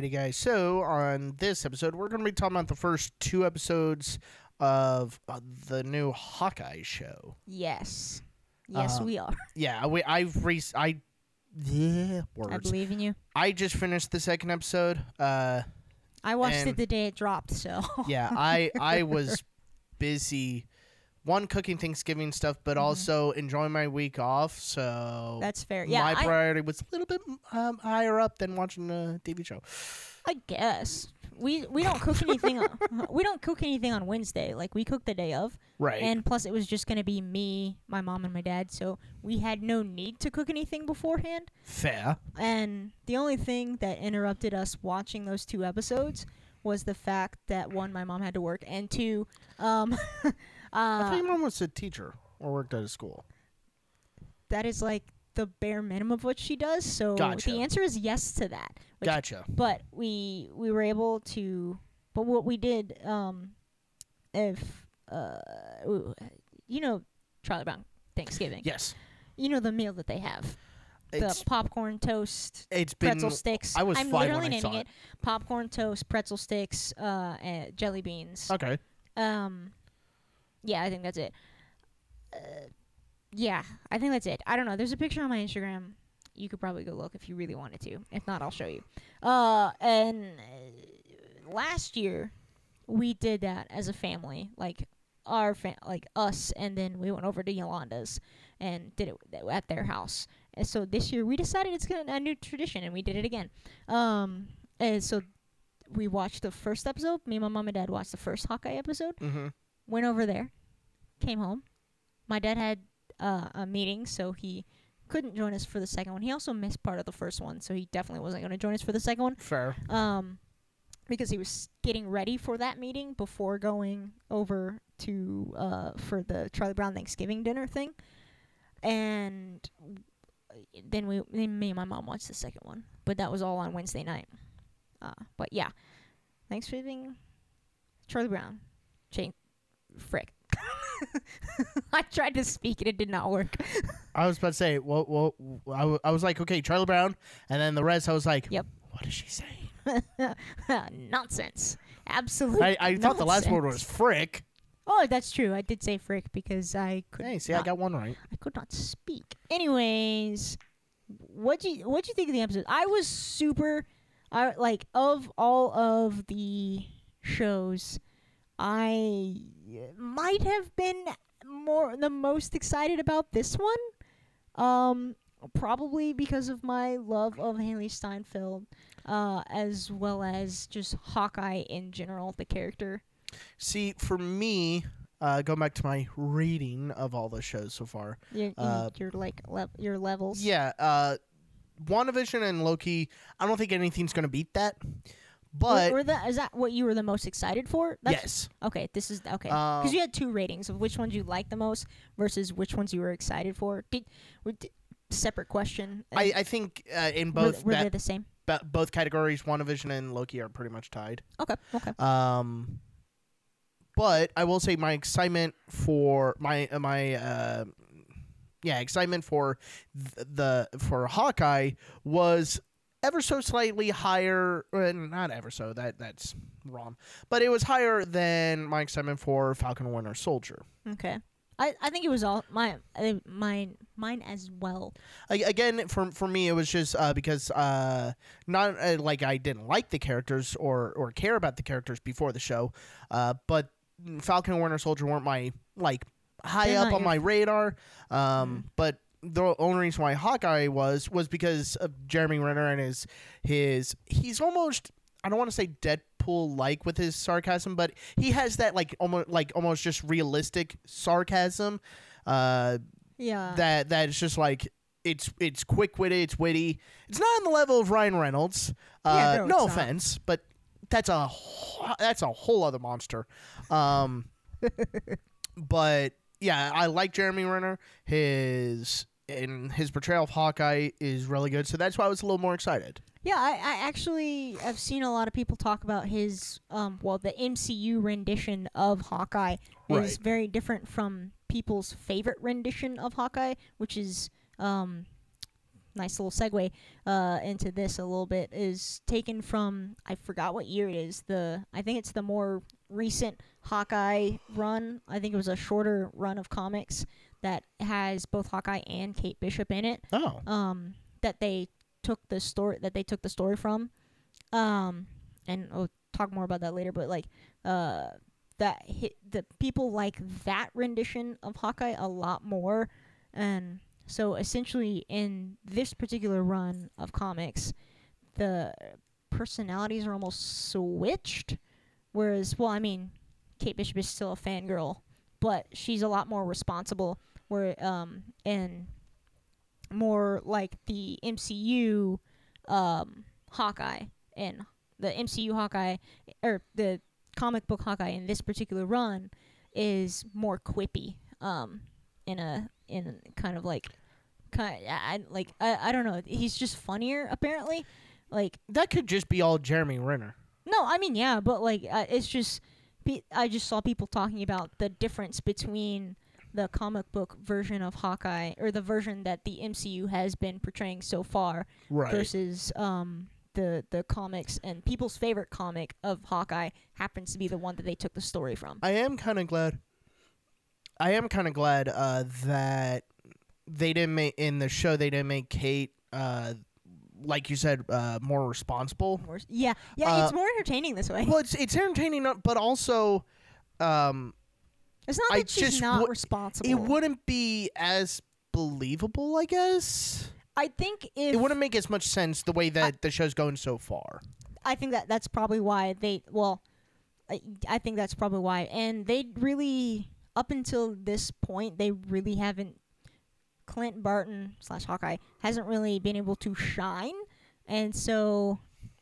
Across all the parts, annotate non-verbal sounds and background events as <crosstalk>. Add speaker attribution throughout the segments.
Speaker 1: Alrighty, guys. So on this episode, we're going to be talking about the first two episodes of uh, the new Hawkeye show.
Speaker 2: Yes. Yes,
Speaker 1: Uh,
Speaker 2: we are. <laughs>
Speaker 1: Yeah, we, I've re- I yeah, words.
Speaker 2: I believe in you.
Speaker 1: I just finished the second episode. Uh,
Speaker 2: I watched
Speaker 1: And-
Speaker 2: it the day it dropped, so
Speaker 1: yeah, I I was <laughs> busy, one cooking Thanksgiving stuff, but also enjoying my week off. So
Speaker 2: Mm-hmm. that's fair. Yeah,
Speaker 1: my
Speaker 2: I,
Speaker 1: priority was a little bit um, higher up than watching a TV show.
Speaker 2: I guess we we don't cook anything. on, <laughs> we don't cook anything on Wednesday. Like we cook the day of,
Speaker 1: Right.
Speaker 2: and plus it was just gonna be me, my mom, and my dad. So we had no need to cook anything beforehand.
Speaker 1: Fair.
Speaker 2: And the only thing that interrupted us watching those two episodes was the fact that one, my mom had to work, and two, um, <laughs>
Speaker 1: I
Speaker 2: uh,
Speaker 1: thought your mom was a teacher or worked at a school.
Speaker 2: that is like the bare minimum of what she does. So
Speaker 1: Gotcha.
Speaker 2: the answer is yes to that. Which,
Speaker 1: Gotcha.
Speaker 2: But we we were able to. But what we did, um, if uh, you know, Charlie Brown Thanksgiving,
Speaker 1: Yes.
Speaker 2: you know the meal that they have, the
Speaker 1: It's
Speaker 2: popcorn toast.
Speaker 1: it's
Speaker 2: Pretzel sticks.
Speaker 1: I was
Speaker 2: I'm literally
Speaker 1: I
Speaker 2: naming
Speaker 1: saw
Speaker 2: it. Popcorn toast, pretzel sticks, uh, and jelly beans.
Speaker 1: okay.
Speaker 2: Um, yeah, I think that's it. Uh, yeah, I think that's it. I don't know. There's a picture on my Instagram. You could probably go look if you really wanted to. If not, I'll show you. Uh, and uh, last year we did that as a family, like our fam- like us, and then we went over to Yolanda's and did it at their house. And so this year we decided it's gonna a new tradition, and we did it again. Um, and so we watched the first episode. Me, my mom, and dad watched the first Hawkeye episode.
Speaker 1: Mm-hmm.
Speaker 2: Went over there, came home. My dad had uh, a meeting, so he couldn't join us for the second one. He also missed part of the first one, so he definitely wasn't going to join us for the second one.
Speaker 1: Fair.
Speaker 2: Um, because he was getting ready for that meeting before going over to uh for the Charlie Brown Thanksgiving dinner thing, and then we then me and my mom watched the second one, but that was all on Wednesday night. Uh, but yeah, Thanksgiving, Charlie Brown, Jane, frick. <laughs> I tried to speak and it did not work. <laughs>
Speaker 1: I was about to say, well, well, I, w- I was like, okay, Charlie Brown, and then the rest, I was like,
Speaker 2: Yep.
Speaker 1: what is she saying? <laughs>
Speaker 2: nonsense, Absolutely.
Speaker 1: I, I thought the last word was frick.
Speaker 2: Oh, that's true. I did say frick because I could.
Speaker 1: Hey, see, I
Speaker 2: not,
Speaker 1: got one right.
Speaker 2: I could not speak. Anyways, what you what you think of the episode? I was super, I like of all of the shows, I might have been more the most excited about this one. Um, probably because of my love of Hailee Steinfeld, uh, as well as just Hawkeye in general, the character.
Speaker 1: See, for me, uh, going back to my rating of all the shows so far,
Speaker 2: Your,
Speaker 1: Uh,
Speaker 2: your like your levels.
Speaker 1: yeah, uh, WandaVision and Loki, I don't think anything's going to beat that.
Speaker 2: Were-
Speaker 1: But,
Speaker 2: were that is that what you were the most excited for? That's,
Speaker 1: yes.
Speaker 2: Okay, this is okay. Because you had two ratings of which ones you liked the most versus which ones you were excited for. Did, were, di- separate question.
Speaker 1: I, I think uh, in both
Speaker 2: were
Speaker 1: ba-
Speaker 2: they the same?
Speaker 1: ba- both categories, WandaVision and Loki are pretty much tied.
Speaker 2: Okay, okay.
Speaker 1: Um, but I will say my excitement for my uh, my uh, yeah excitement for th- the for Hawkeye was ever so slightly higher. Uh, not ever so that that's wrong, but it was higher than my excitement for Falcon Winter Soldier.
Speaker 2: Okay. I, I think it was all my mine mine as well.
Speaker 1: Again, for for me, it was just uh, because uh, not uh, like I didn't like the characters or or care about the characters before the show, uh, but Falcon and Winter Soldier weren't my like high
Speaker 2: They're
Speaker 1: up on
Speaker 2: your
Speaker 1: my radar. Um, But the only reason why Hawkeye was was because of Jeremy Renner and his his he's almost I don't want to say Deadpool like with his sarcasm, but he has that like almost like almost just realistic sarcasm. Uh,
Speaker 2: Yeah.
Speaker 1: that that it's just like it's it's quick witted, it's witty. It's not on the level of Ryan Reynolds. Uh,
Speaker 2: Yeah, no,
Speaker 1: no
Speaker 2: not.
Speaker 1: offense, but that's a that's a whole other monster. Um, <laughs> but yeah, I like Jeremy Renner. His and his portrayal of Hawkeye is really good, so that's why I was a little more excited.
Speaker 2: Yeah, I, I actually have seen a lot of people talk about his um well the MCU rendition of Hawkeye is
Speaker 1: Right.
Speaker 2: very different from people's favorite rendition of Hawkeye, which is um nice little segue uh into this a little bit is taken from I forgot what year it is. The I think it's the more recent Hawkeye run. I think it was a shorter run of comics that has both Hawkeye and Kate Bishop in it.
Speaker 1: Oh,
Speaker 2: um that they took the story that they took the story from. Um and we'll talk more about that later but like uh that hit the people like that rendition of Hawkeye a lot more. And so essentially in this particular run of comics the personalities are almost switched. Whereas well I mean Kate Bishop is still a fangirl but she's a lot more responsible. Where um and more like the MCU um, Hawkeye and the MCU Hawkeye or the comic book Hawkeye in this particular run is more quippy um, in a in kind of like kind I, like I, I don't know. He's just funnier apparently. Like
Speaker 1: that could just be all Jeremy Renner.
Speaker 2: no, I mean yeah, but like uh, it's just pe- I just saw people talking about the difference between the comic book version of Hawkeye or the version that the MCU has been portraying so far
Speaker 1: Right.
Speaker 2: versus um the the comics and people's favorite comic of Hawkeye happens to be the one that they took the story from.
Speaker 1: I am kind of glad. I am kind of glad uh, that they didn't make in the show. They didn't make Kate, uh, like you said, uh, more responsible.
Speaker 2: More- Yeah, yeah, it's
Speaker 1: Uh,
Speaker 2: more entertaining this way.
Speaker 1: Well, it's it's entertaining, but also, um,
Speaker 2: It's not
Speaker 1: I
Speaker 2: that she's
Speaker 1: just
Speaker 2: not
Speaker 1: wou-
Speaker 2: responsible.
Speaker 1: it wouldn't be as believable. I guess
Speaker 2: I think if
Speaker 1: it wouldn't make as much sense the way that the show's going so far.
Speaker 2: I think that that's probably why they well I, I think that's probably why and they really up until this point they really haven't Clint Barton slash Hawkeye hasn't really been able to shine and so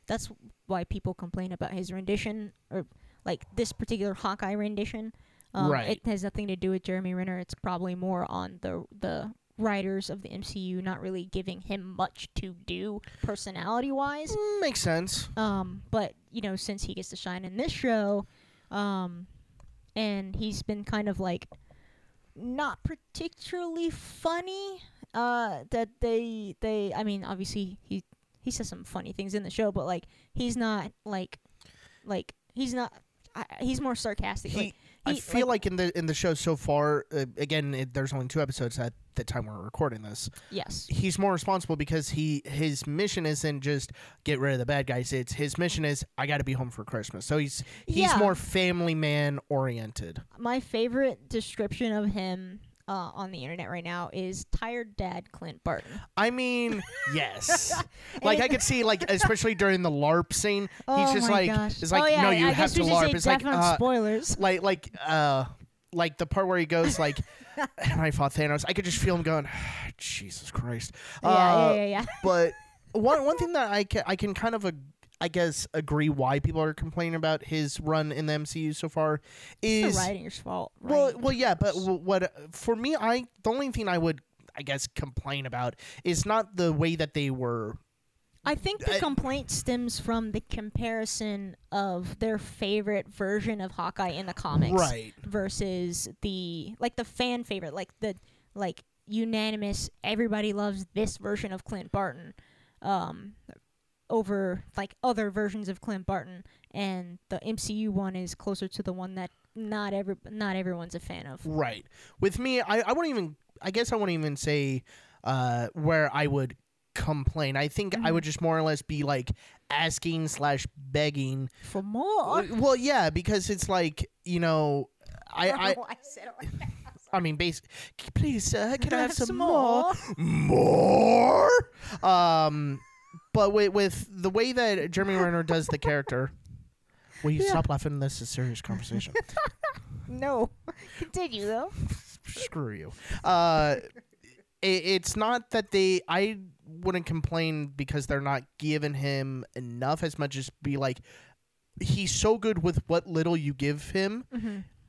Speaker 2: that's why people complain about his rendition or like this particular Hawkeye rendition um,
Speaker 1: Right.
Speaker 2: it has nothing to do with Jeremy Renner it's probably more on the the writers of the MCU not really giving him much to do personality wise
Speaker 1: Mm, makes sense.
Speaker 2: um, but you know, since he gets to shine in this show, um, and he's been kind of like not particularly funny. Uh, that they they I mean, obviously he he says some funny things in the show, but like he's not like like he's not. I, he's more sarcastic.
Speaker 1: He,
Speaker 2: like,
Speaker 1: I feel like, in the in the show so far, uh, again, it, there's only two episodes at the time we're recording this.
Speaker 2: yes,
Speaker 1: he's more responsible because he his mission isn't just get rid of the bad guys. It's his mission is I got to be home for Christmas. So he's he's
Speaker 2: Yeah.
Speaker 1: more family man oriented.
Speaker 2: my favorite description of him. Uh, on the internet right now is tired dad Clint Barton.
Speaker 1: I mean, yes. <laughs> <laughs> like I could see like especially during the LARP scene,
Speaker 2: Oh
Speaker 1: he's just
Speaker 2: my
Speaker 1: like
Speaker 2: gosh.
Speaker 1: it's like
Speaker 2: oh, yeah,
Speaker 1: no, you
Speaker 2: I
Speaker 1: have to LARP. It's like uh,
Speaker 2: spoilers.
Speaker 1: like like uh like the part where he goes <laughs> like and I fought Thanos. I could just feel him going, <sighs> Jesus Christ.
Speaker 2: yeah,
Speaker 1: Uh,
Speaker 2: yeah, yeah, yeah.
Speaker 1: but one one thing that I can I can kind of ag- I guess agree why people are complaining about his run in the MCU so far is
Speaker 2: the writer's fault.
Speaker 1: well well yeah but what for me I the only thing I would I guess complain about is not the way that they were.
Speaker 2: I think the
Speaker 1: I-
Speaker 2: complaint stems from the comparison of their favorite version of Hawkeye in the comics
Speaker 1: right.
Speaker 2: versus the like the fan favorite, like the like unanimous everybody loves this version of Clint Barton. Um over like other versions of Clint Barton and the MCU one is closer to the one that not every not everyone's a fan of.
Speaker 1: right with me I I wouldn't even I guess I wouldn't even say uh where I would complain I think I
Speaker 2: Mhm.
Speaker 1: would just more or less be like asking slash begging
Speaker 2: For more.
Speaker 1: well yeah because it's like you know I I
Speaker 2: I said it like. <laughs>
Speaker 1: I mean, basic. Please, sir, can I have some,
Speaker 2: more?
Speaker 1: more? More. Um, but with with the way that Jeremy Renner does the character, will you
Speaker 2: Yeah.
Speaker 1: stop laughing? This is a serious conversation. <laughs>
Speaker 2: No. Continue though. <laughs>
Speaker 1: Screw you. Uh, it, it's not that they. I wouldn't complain because they're not giving him enough as much as be like, he's so good with what little you give him.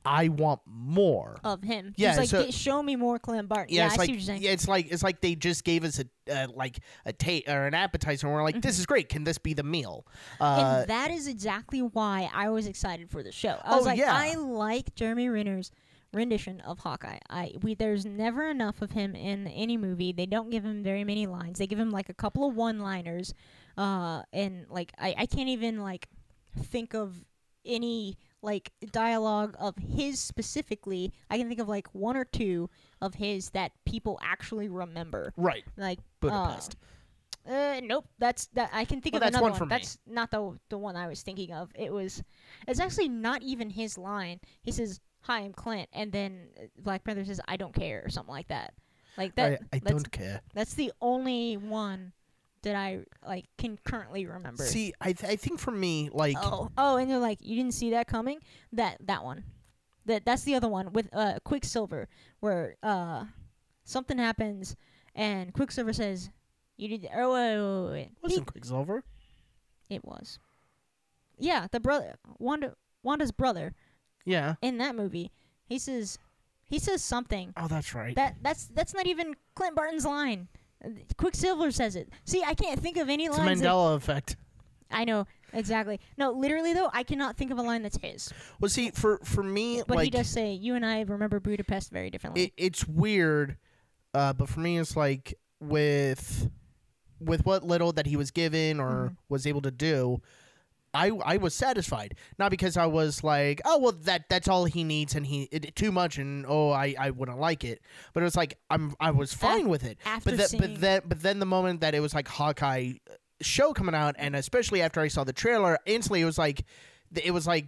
Speaker 2: Mm-hmm.
Speaker 1: I want more.
Speaker 2: Of him.
Speaker 1: Yeah,
Speaker 2: He's like,
Speaker 1: so-
Speaker 2: "Get- show me more Clint Barton.
Speaker 1: Yeah,
Speaker 2: Yeah,
Speaker 1: it's
Speaker 2: I
Speaker 1: like
Speaker 2: see what you're saying.
Speaker 1: yeah, it's like it's like they just gave us a uh, like a ta- or an appetizer, and we're like, this is great. Can this be the meal? Uh,
Speaker 2: Mm-hmm. and that is exactly why I was excited for the show. I was
Speaker 1: Oh,
Speaker 2: like,
Speaker 1: yeah.
Speaker 2: I like Jeremy Renner's rendition of Hawkeye. I we there's never enough of him in any movie. They don't give him very many lines. They give him like a couple of one-liners, uh, and like I I can't even like think of any like dialogue of his specifically. I can think of like one or two of his that people actually remember.
Speaker 1: right,
Speaker 2: Like
Speaker 1: Budapest.
Speaker 2: Uh, uh, nope. That's that. I can think
Speaker 1: Well,
Speaker 2: of
Speaker 1: that's
Speaker 2: another
Speaker 1: one for me.
Speaker 2: That's not the the one I was thinking of. It was. It's actually not even his line. He says, "Hi, I'm Clint," and then uh, Black Panther says, "I don't care" or something like that. Like that.
Speaker 1: I, I don't care.
Speaker 2: That's the only one that I like can currently remember.
Speaker 1: See, I th- I think for me, like
Speaker 2: oh, oh, and they're like, "You didn't see that coming." That that one. That that's the other one with uh Quicksilver, where uh something happens and Quicksilver says, "You did." Oh wait, wait, wait, wait.
Speaker 1: Wasn't Quicksilver.
Speaker 2: It was. Yeah, the brother Wanda Wanda's brother
Speaker 1: Yeah.
Speaker 2: in that movie. He says he says something.
Speaker 1: Oh, that's right.
Speaker 2: That that's that's not even Clint Barton's line. Quicksilver says it. See, I can't think of any
Speaker 1: it's a
Speaker 2: lines.
Speaker 1: Mandela effect.
Speaker 2: I know exactly. No, literally though, I cannot think of a line that's his.
Speaker 1: Well, see, for for me,
Speaker 2: But he does say, "You and I remember Budapest very differently."
Speaker 1: it, it's weird, uh, but for me, it's like with with what little that he was given or
Speaker 2: Mhm.
Speaker 1: was able to do. I, I was satisfied. Not because I was like oh well that that's all he needs and he it, too much and oh I, I wouldn't like it. But it was like I'm I was fine with it.
Speaker 2: After
Speaker 1: but that,
Speaker 2: seeing,
Speaker 1: but then but then the moment that it was like Hawkeye uh, show coming out and especially after I saw the trailer instantly it was like it was like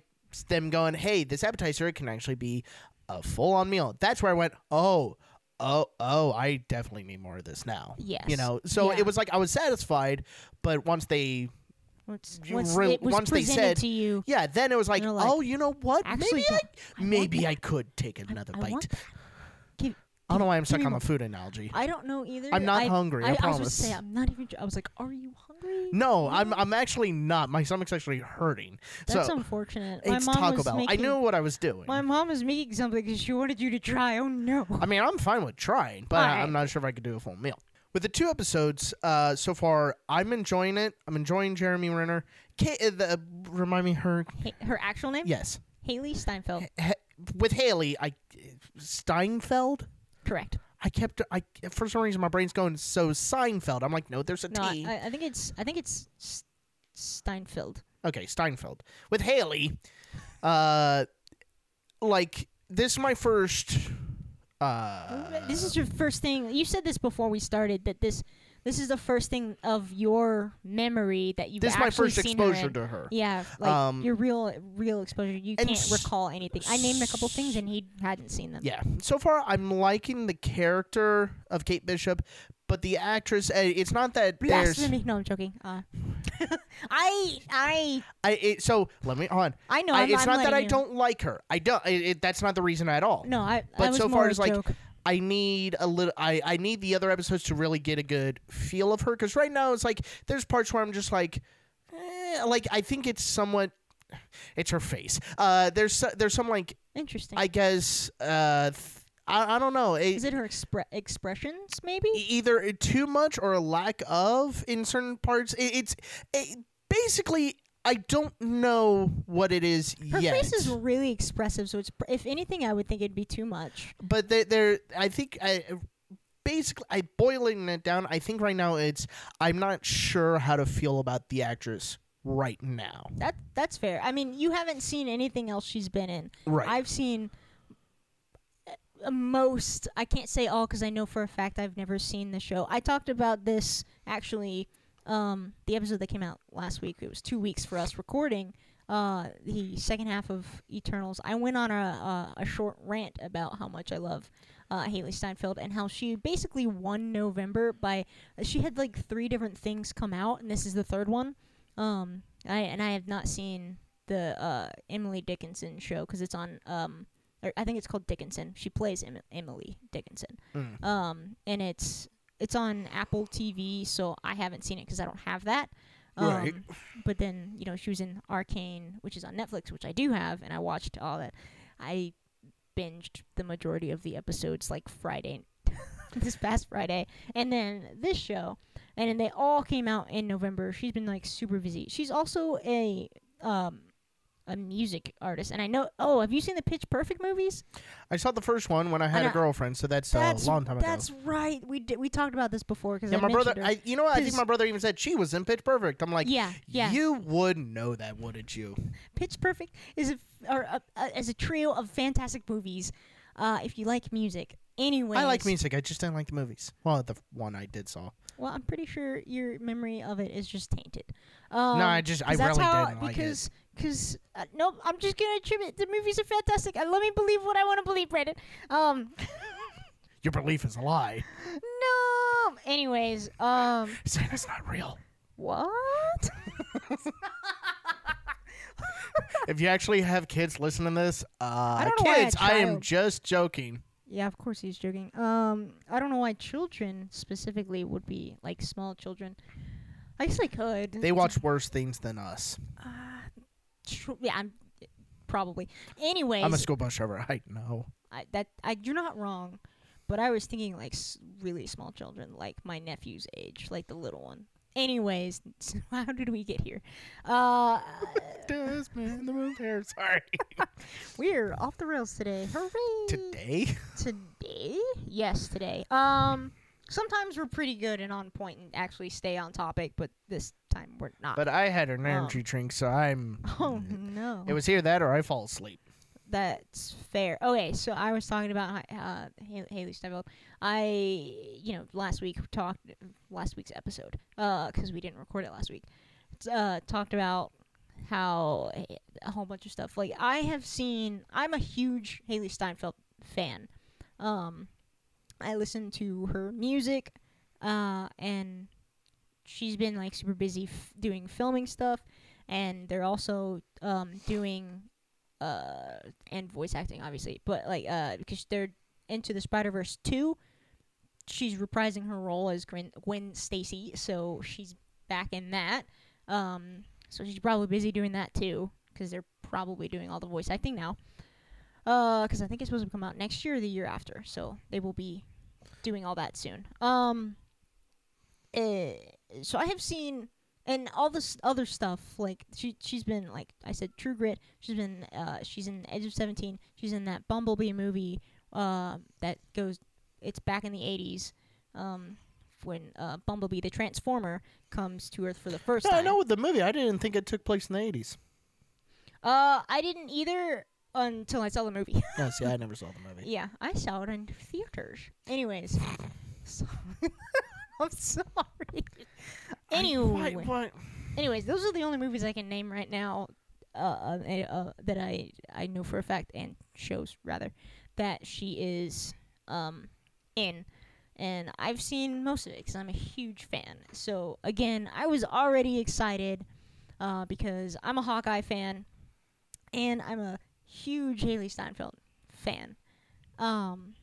Speaker 1: them going hey this appetizer can actually be a full on meal. That's where I went oh oh oh I definitely need more of this now.
Speaker 2: Yes,
Speaker 1: you know? So
Speaker 2: Yeah.
Speaker 1: it was like I was satisfied but once they
Speaker 2: once, once
Speaker 1: re-
Speaker 2: it was
Speaker 1: once they said-
Speaker 2: to you,
Speaker 1: yeah then it was like,
Speaker 2: oh, like,
Speaker 1: oh you know what maybe I
Speaker 2: I
Speaker 1: maybe. I could take another
Speaker 2: I
Speaker 1: bite
Speaker 2: want. Give-
Speaker 1: I don't know why I'm stuck on the food analogy
Speaker 2: I don't know either.
Speaker 1: I'm not
Speaker 2: I,
Speaker 1: hungry I,
Speaker 2: I, I was
Speaker 1: promise
Speaker 2: going to say, I'm not even. I was like, "Are you hungry?"
Speaker 1: No, I'm I'm actually not. My stomach's actually hurting.
Speaker 2: That's
Speaker 1: so
Speaker 2: unfortunate. My
Speaker 1: it's
Speaker 2: mom
Speaker 1: Taco
Speaker 2: was
Speaker 1: Bell.
Speaker 2: Making,
Speaker 1: I knew what I was doing.
Speaker 2: My mom was making something because she wanted you to try. Oh no!
Speaker 1: I mean, I'm fine with trying, but. I'm not sure if I could do a full meal. With the two episodes uh, so far, I'm enjoying it. I'm enjoying Jeremy Renner. Ka- uh, the, remind me her.
Speaker 2: Ha- her actual name?
Speaker 1: Yes,
Speaker 2: Hailee Steinfeld.
Speaker 1: H- with Hailee. I Steinfeld.
Speaker 2: Correct.
Speaker 1: I kept. I for some reason my brain's going so Seinfeld. I'm like, no, there's a T.
Speaker 2: No, I, I think it's. I think it's S- Steinfeld.
Speaker 1: Okay, Steinfeld. With Hailee, uh, like this is my first. Uh,
Speaker 2: this is your first thing. You said this before we started that this. This is the first thing of your memory that you've
Speaker 1: this is my first
Speaker 2: her
Speaker 1: exposure
Speaker 2: in.
Speaker 1: to her.
Speaker 2: Yeah, like
Speaker 1: Um,
Speaker 2: your real, real exposure. You can't
Speaker 1: s-
Speaker 2: recall anything. I named a couple things and he hadn't seen them.
Speaker 1: Yeah. So far, I'm liking the character of Kate Bishop, but the actress. Uh, it's not that there's.
Speaker 2: Me. No, I'm joking. Uh, <laughs> I, I,
Speaker 1: I. It, so let me hold on.
Speaker 2: I know.
Speaker 1: I,
Speaker 2: I'm,
Speaker 1: it's
Speaker 2: I'm
Speaker 1: not that I
Speaker 2: you-
Speaker 1: don't like her. I don't. It, it, that's not the reason at all.
Speaker 2: No, I.
Speaker 1: But
Speaker 2: I was
Speaker 1: so far
Speaker 2: a
Speaker 1: it's like-
Speaker 2: joke.
Speaker 1: I need a little. I I need the other episodes to really get a good feel of her because right now it's like there's parts where I'm just like, eh, like I think it's somewhat. It's her face. Uh, there's there's some like
Speaker 2: Interesting.
Speaker 1: I guess uh, th- I I don't know. It,
Speaker 2: Is it her expre- expressions? Maybe.
Speaker 1: either too much or a lack of in certain parts. It, it's it, basically I don't know what it is
Speaker 2: Her
Speaker 1: yet.
Speaker 2: face is really expressive, so it's pr- if anything, I would think it'd be too much.
Speaker 1: but they, they're I think I basically I boiling it down. I think right now it's I'm not sure how to feel about the actress right now.
Speaker 2: That that's fair. I mean, you haven't seen anything else she's been in.
Speaker 1: Right.
Speaker 2: I've seen uh, most. I can't say all because I know for a fact I've never seen the show. I talked about this actually. Um, the episode that came out last week. It was two weeks for us recording. Uh, the second half of Eternals. I went on a a, a short rant about how much I love uh, Hailee Steinfeld and how she basically won November by she had like three different things come out, and this is the third one. Um, I and I have not seen the uh, Emily Dickinson show because it's on um, or I think it's called Dickinson. She plays em- Emily Dickinson.
Speaker 1: Mm.
Speaker 2: Um, and it's it's on Apple TV, so I haven't seen it because I don't have that. Um,
Speaker 1: Right.
Speaker 2: But then you know she was in Arcane, which is on Netflix, which I do have, and I watched all that. I binged the majority of the episodes like Friday, <laughs> this past Friday, and then this show, and then they all came out in November. She's been like super busy. She's also a um a music artist, and I know. Oh, have you seen the Pitch Perfect movies?
Speaker 1: I saw the first one when I had
Speaker 2: I
Speaker 1: a girlfriend, so that's,
Speaker 2: That's
Speaker 1: a long time ago.
Speaker 2: That's right. We did. We talked about this before because
Speaker 1: yeah,
Speaker 2: I
Speaker 1: my brother.
Speaker 2: her.
Speaker 1: I, you know what? I think my brother even said she was in Pitch Perfect. I'm like,
Speaker 2: yeah, yeah.
Speaker 1: you would know that, wouldn't you?
Speaker 2: Pitch Perfect is a, or a, a, as a trio of fantastic movies. Uh, if you like music, anyway.
Speaker 1: I like music. I just didn't like the movies. Well, the one I did saw.
Speaker 2: Well, I'm pretty sure your memory of it is just tainted. Um,
Speaker 1: no, I just I really
Speaker 2: how,
Speaker 1: didn't like it.
Speaker 2: Because uh, nope. I'm just gonna attribute the movies are fantastic. Uh, let me believe what I want to believe, Brandon. Um, <laughs>
Speaker 1: Your belief is a lie.
Speaker 2: no. Anyways, um, <laughs>
Speaker 1: Santa's not real.
Speaker 2: what? <laughs>
Speaker 1: if you actually have kids listening to this, uh,
Speaker 2: don't know why
Speaker 1: I am just joking.
Speaker 2: Yeah, of course he's joking. Um, I don't know why children specifically would be like small children. I guess I could.
Speaker 1: They watch worse things than us.
Speaker 2: Uh, tr- yeah, I'm probably. Anyways,
Speaker 1: I'm a school bus driver. I know.
Speaker 2: I, that I you're not wrong, but I was thinking like s- really small children, like my nephew's age, like the little one. Anyways, <laughs> how did we get here? Uh, <laughs>
Speaker 1: Desmond the Hair. <laughs> Sorry.
Speaker 2: we're off the rails today. Hooray!
Speaker 1: Today?
Speaker 2: Today? Yes, today. Um, sometimes we're pretty good and on point and actually stay on topic, but this time we're not.
Speaker 1: But I had an energy drink, so I'm. <laughs>
Speaker 2: oh no,
Speaker 1: It was either that or I fall asleep.
Speaker 2: That's fair. Okay, so I was talking about uh, Hailee, Steinfeld. I, you know, last week talked last week's episode because we didn't record it last week. Uh, talked about how a whole bunch of stuff. Like I have seen. I'm a huge Hailee Steinfeld fan. Um, I listen to her music, uh, and she's been like super busy f- doing filming stuff, and they're also um doing uh and voice acting obviously but like uh because they're into the spider verse 2 she's reprising her role as gwen, gwen stacy so she's back in that um so she's probably busy doing that too because they're probably doing all the voice acting now uh because i think it's supposed to come out next year or the year after so they will be doing all that soon um uh, so i have seen and all this other stuff like she she's been like I said True Grit she's been uh she's in Edge of 17 she's in that Bumblebee movie uh that goes it's back in the 80s um when uh Bumblebee the Transformer comes to Earth for the first
Speaker 1: No, I
Speaker 2: time.
Speaker 1: know the movie. I didn't think it took place in the 80s.
Speaker 2: Uh I didn't either until I saw the movie.
Speaker 1: No, see, I <laughs> never saw the movie.
Speaker 2: yeah, I saw it in theaters. Anyways. so <laughs> I'm sorry. Anyway.
Speaker 1: Why, why?
Speaker 2: Anyways, those are the only movies I can name right now uh, uh, eh, uh, that I I know for a fact and shows rather that she is um in, and I've seen most of it because I'm a huge fan. So again, I was already excited uh, because I'm a Hawkeye fan, and I'm a huge Hailee Steinfeld fan. Um,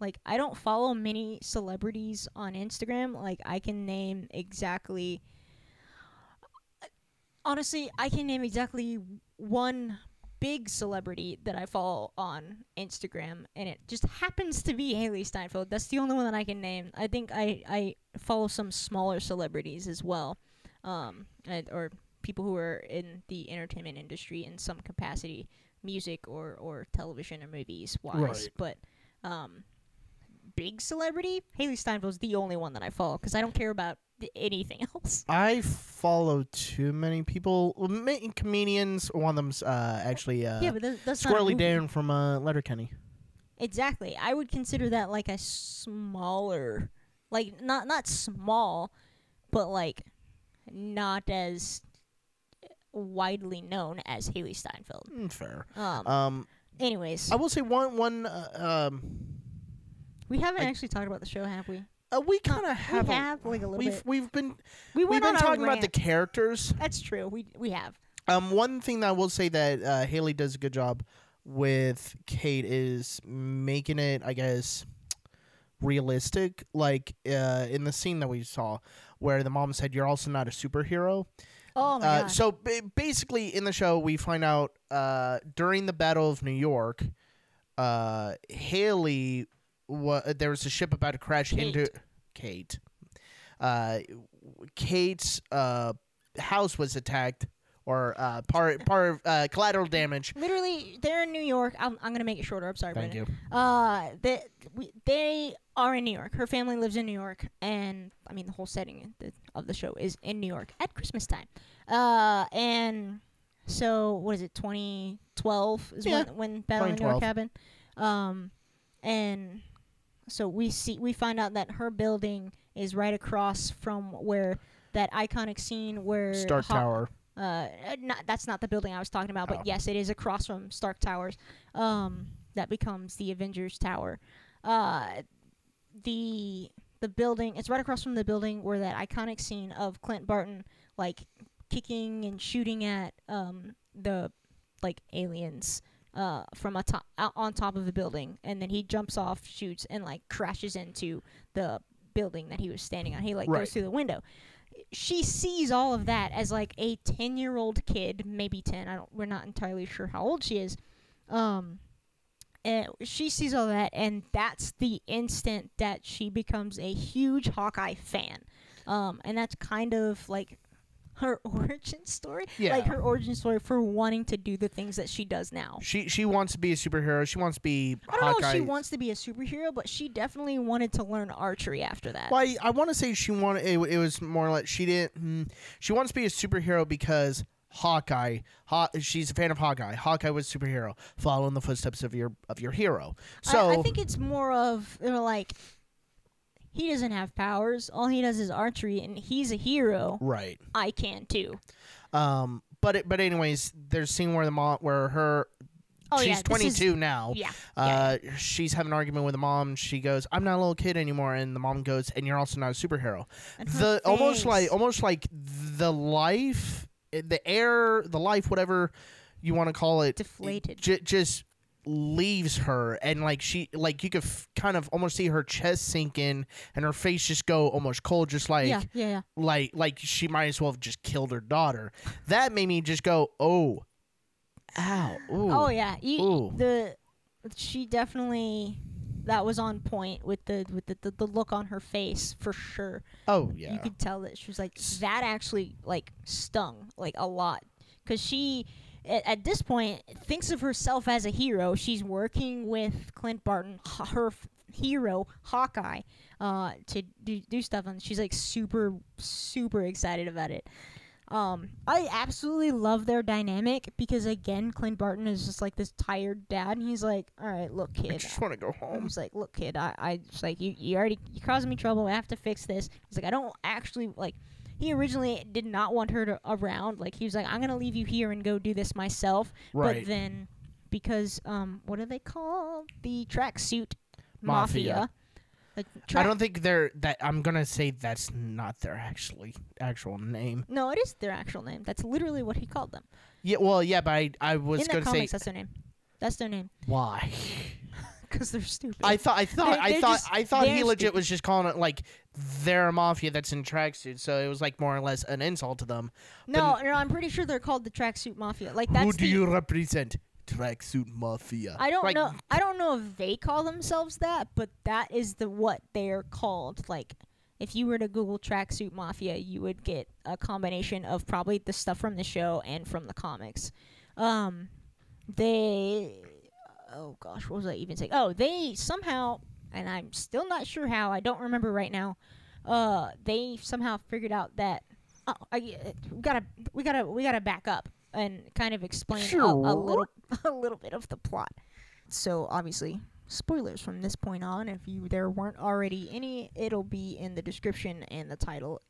Speaker 2: like I don't follow many celebrities on Instagram. Like I can name exactly honestly, I can name exactly one big celebrity that I follow on Instagram, and it just happens to be Hailee Steinfeld. That's the only one that I can name. I think I, I follow some smaller celebrities as well, um, and, or people who are in the entertainment industry in some capacity, music or, or television or movies wise.
Speaker 1: Right.
Speaker 2: But um, big celebrity, Hailee Steinfeld's the only one that I follow because I don't care about anything <laughs> else.
Speaker 1: I follow too many people. Well, comedians. One of them's uh, actually uh,
Speaker 2: yeah, but that, that's not
Speaker 1: Squirrely. Dan from uh, Letterkenny.
Speaker 2: Exactly. I would consider that like a smaller, like not not small, but like not as widely known as Hailee Steinfeld.
Speaker 1: Mm, fair.
Speaker 2: Um.
Speaker 1: Um,
Speaker 2: anyways,
Speaker 1: I will say one one. Uh, um,
Speaker 2: we haven't
Speaker 1: I-
Speaker 2: actually talked about the show, have we?
Speaker 1: uh, we kind of have.
Speaker 2: we
Speaker 1: a-
Speaker 2: have like a little
Speaker 1: we've
Speaker 2: bit.
Speaker 1: we've been
Speaker 2: We
Speaker 1: we've been talking about the characters.
Speaker 2: That's true. We we have.
Speaker 1: Um, one thing that I will say that uh, Hailee does a good job with Kate is making it, I guess, realistic. Like uh, in the scene that we saw, where the mom said, "You're also not a superhero."
Speaker 2: Oh my
Speaker 1: Uh,
Speaker 2: god.
Speaker 1: so ba- basically, in the show, we find out uh, during the Battle of New York, uh, Hailee, wa- there was a ship about to crash
Speaker 2: Kate.
Speaker 1: into Kate. Uh, Kate's uh, house was attacked, or uh, part part of uh, collateral damage.
Speaker 2: Literally, they're in New York. I'm, I'm gonna make it shorter. I'm sorry,
Speaker 1: Thank
Speaker 2: Brendan.
Speaker 1: you.
Speaker 2: Uh, they we, they are in New York. Her family lives in New York, and I mean the whole setting of the, of the show is in New York at Christmas time. Uh, and so what is it? 2012 is
Speaker 1: Yeah,
Speaker 2: when when Battle in New York
Speaker 1: 2012.
Speaker 2: happened. Um, and so we see we find out that her building is right across from where that iconic scene where
Speaker 1: Stark
Speaker 2: Ho-
Speaker 1: Tower.
Speaker 2: Uh, not, that's not the building I was talking about, but
Speaker 1: Oh.
Speaker 2: yes, it is across from Stark Towers. Um, that becomes the Avengers Tower. Uh, the the building it's right across from the building where that iconic scene of Clint Barton like kicking and shooting at um the like aliens uh from a top out on top of the building and then he jumps off shoots and like crashes into the building that he was standing on he like
Speaker 1: Right.
Speaker 2: goes through the window she sees all of that as like a 10 year old kid maybe 10 i don't we're not entirely sure how old she is um and she sees all that and that's the instant that she becomes a huge hawkeye fan. Um and that's kind of like her <laughs> origin story
Speaker 1: Yeah.
Speaker 2: like her origin story for wanting to do the things that she does now
Speaker 1: She she wants to be a superhero. She wants to be
Speaker 2: i don't know if she wants to be a superhero but she definitely wanted to learn archery after that
Speaker 1: Well, I, I want to say she wanted. It, it was more like she didn't. mm, She wants to be a superhero because Hawkeye. Haw, she's a fan of Hawkeye. Hawkeye was a superhero. Follow in the footsteps of your of your hero. So
Speaker 2: I, I think it's more of they're like he doesn't have powers. All he does is archery, and he's a hero.
Speaker 1: right.
Speaker 2: I can too.
Speaker 1: Um. But it, but anyways, there's a scene where the mom where her
Speaker 2: Oh
Speaker 1: she's
Speaker 2: yeah, this is-
Speaker 1: 22 now.
Speaker 2: Yeah,
Speaker 1: Uh, she's having an argument with the mom. She goes, "I'm not a little kid anymore," and the mom goes, "And you're also not a superhero." The almost like almost like the life, the air, the life, whatever you want to call it,
Speaker 2: Deflated.
Speaker 1: j- just leaves her, and like she, like you could f- kind of almost see her chest sink in, and her face just go almost cold, just like
Speaker 2: yeah, yeah, yeah.
Speaker 1: like like she might as well have just killed her daughter. That made me just go, "Oh, ow, ooh,
Speaker 2: Oh yeah, you,
Speaker 1: Ooh.
Speaker 2: the she definitely that was on point with the with the, the, the look on her face for sure.
Speaker 1: oh yeah."
Speaker 2: You could tell that she was like that actually like stung like a lot because she at, at this point thinks of herself as a hero. She's working with Clint Barton, her f- hero Hawkeye, uh, to do, do stuff, and she's like super super excited about it. Um, I absolutely love their dynamic because again, Clint Barton is just like this tired dad, and he's like, "All right, look, kid, I
Speaker 1: just want to go home.
Speaker 2: was like, "Look, kid, I, I just like you. You already you causing me trouble. I have to fix this." He's like, "I don't actually like." He originally did not want her to around. Like he was like, "I'm gonna leave you here and go do this myself."
Speaker 1: Right.
Speaker 2: But then, because um, what are they called? The tracksuit
Speaker 1: Mafia.
Speaker 2: mafia. The
Speaker 1: I don't think they're that. I'm gonna say that's not their actually actual name.
Speaker 2: No, it is their actual name. That's literally what he called them.
Speaker 1: Yeah, well, yeah, but I, I was
Speaker 2: In the
Speaker 1: gonna say
Speaker 2: comics, that's their name. That's their name. <laughs>
Speaker 1: why. <laughs>
Speaker 2: Because they're stupid.
Speaker 1: I thought, I thought,
Speaker 2: They're-
Speaker 1: I
Speaker 2: they're
Speaker 1: thought,
Speaker 2: just-
Speaker 1: I thought he
Speaker 2: they're
Speaker 1: legit
Speaker 2: stupid.
Speaker 1: was just calling it like they're a mafia that's in tracksuits, so it was like more or less an insult to them.
Speaker 2: no, no, I'm pretty sure they're called the tracksuit mafia. Like that's
Speaker 1: Who do you represent? Tracksuit mafia.
Speaker 2: I don't
Speaker 1: Like,
Speaker 2: know. I don't know if they call themselves that, but that is the what they're called. Like, if you were to Google tracksuit mafia, you would get a combination of probably the stuff from the show and from the comics. Um, they, oh gosh, what was I even saying? Oh, they somehow, and I'm still not sure how. I don't remember right now. Uh, they somehow figured out that. Oh, I, we gotta, we gotta, we gotta back up and kind of explain a, a little, <laughs> a little bit of the plot. So obviously, spoilers from this point on. If you there weren't already any, it'll be in the description and the title.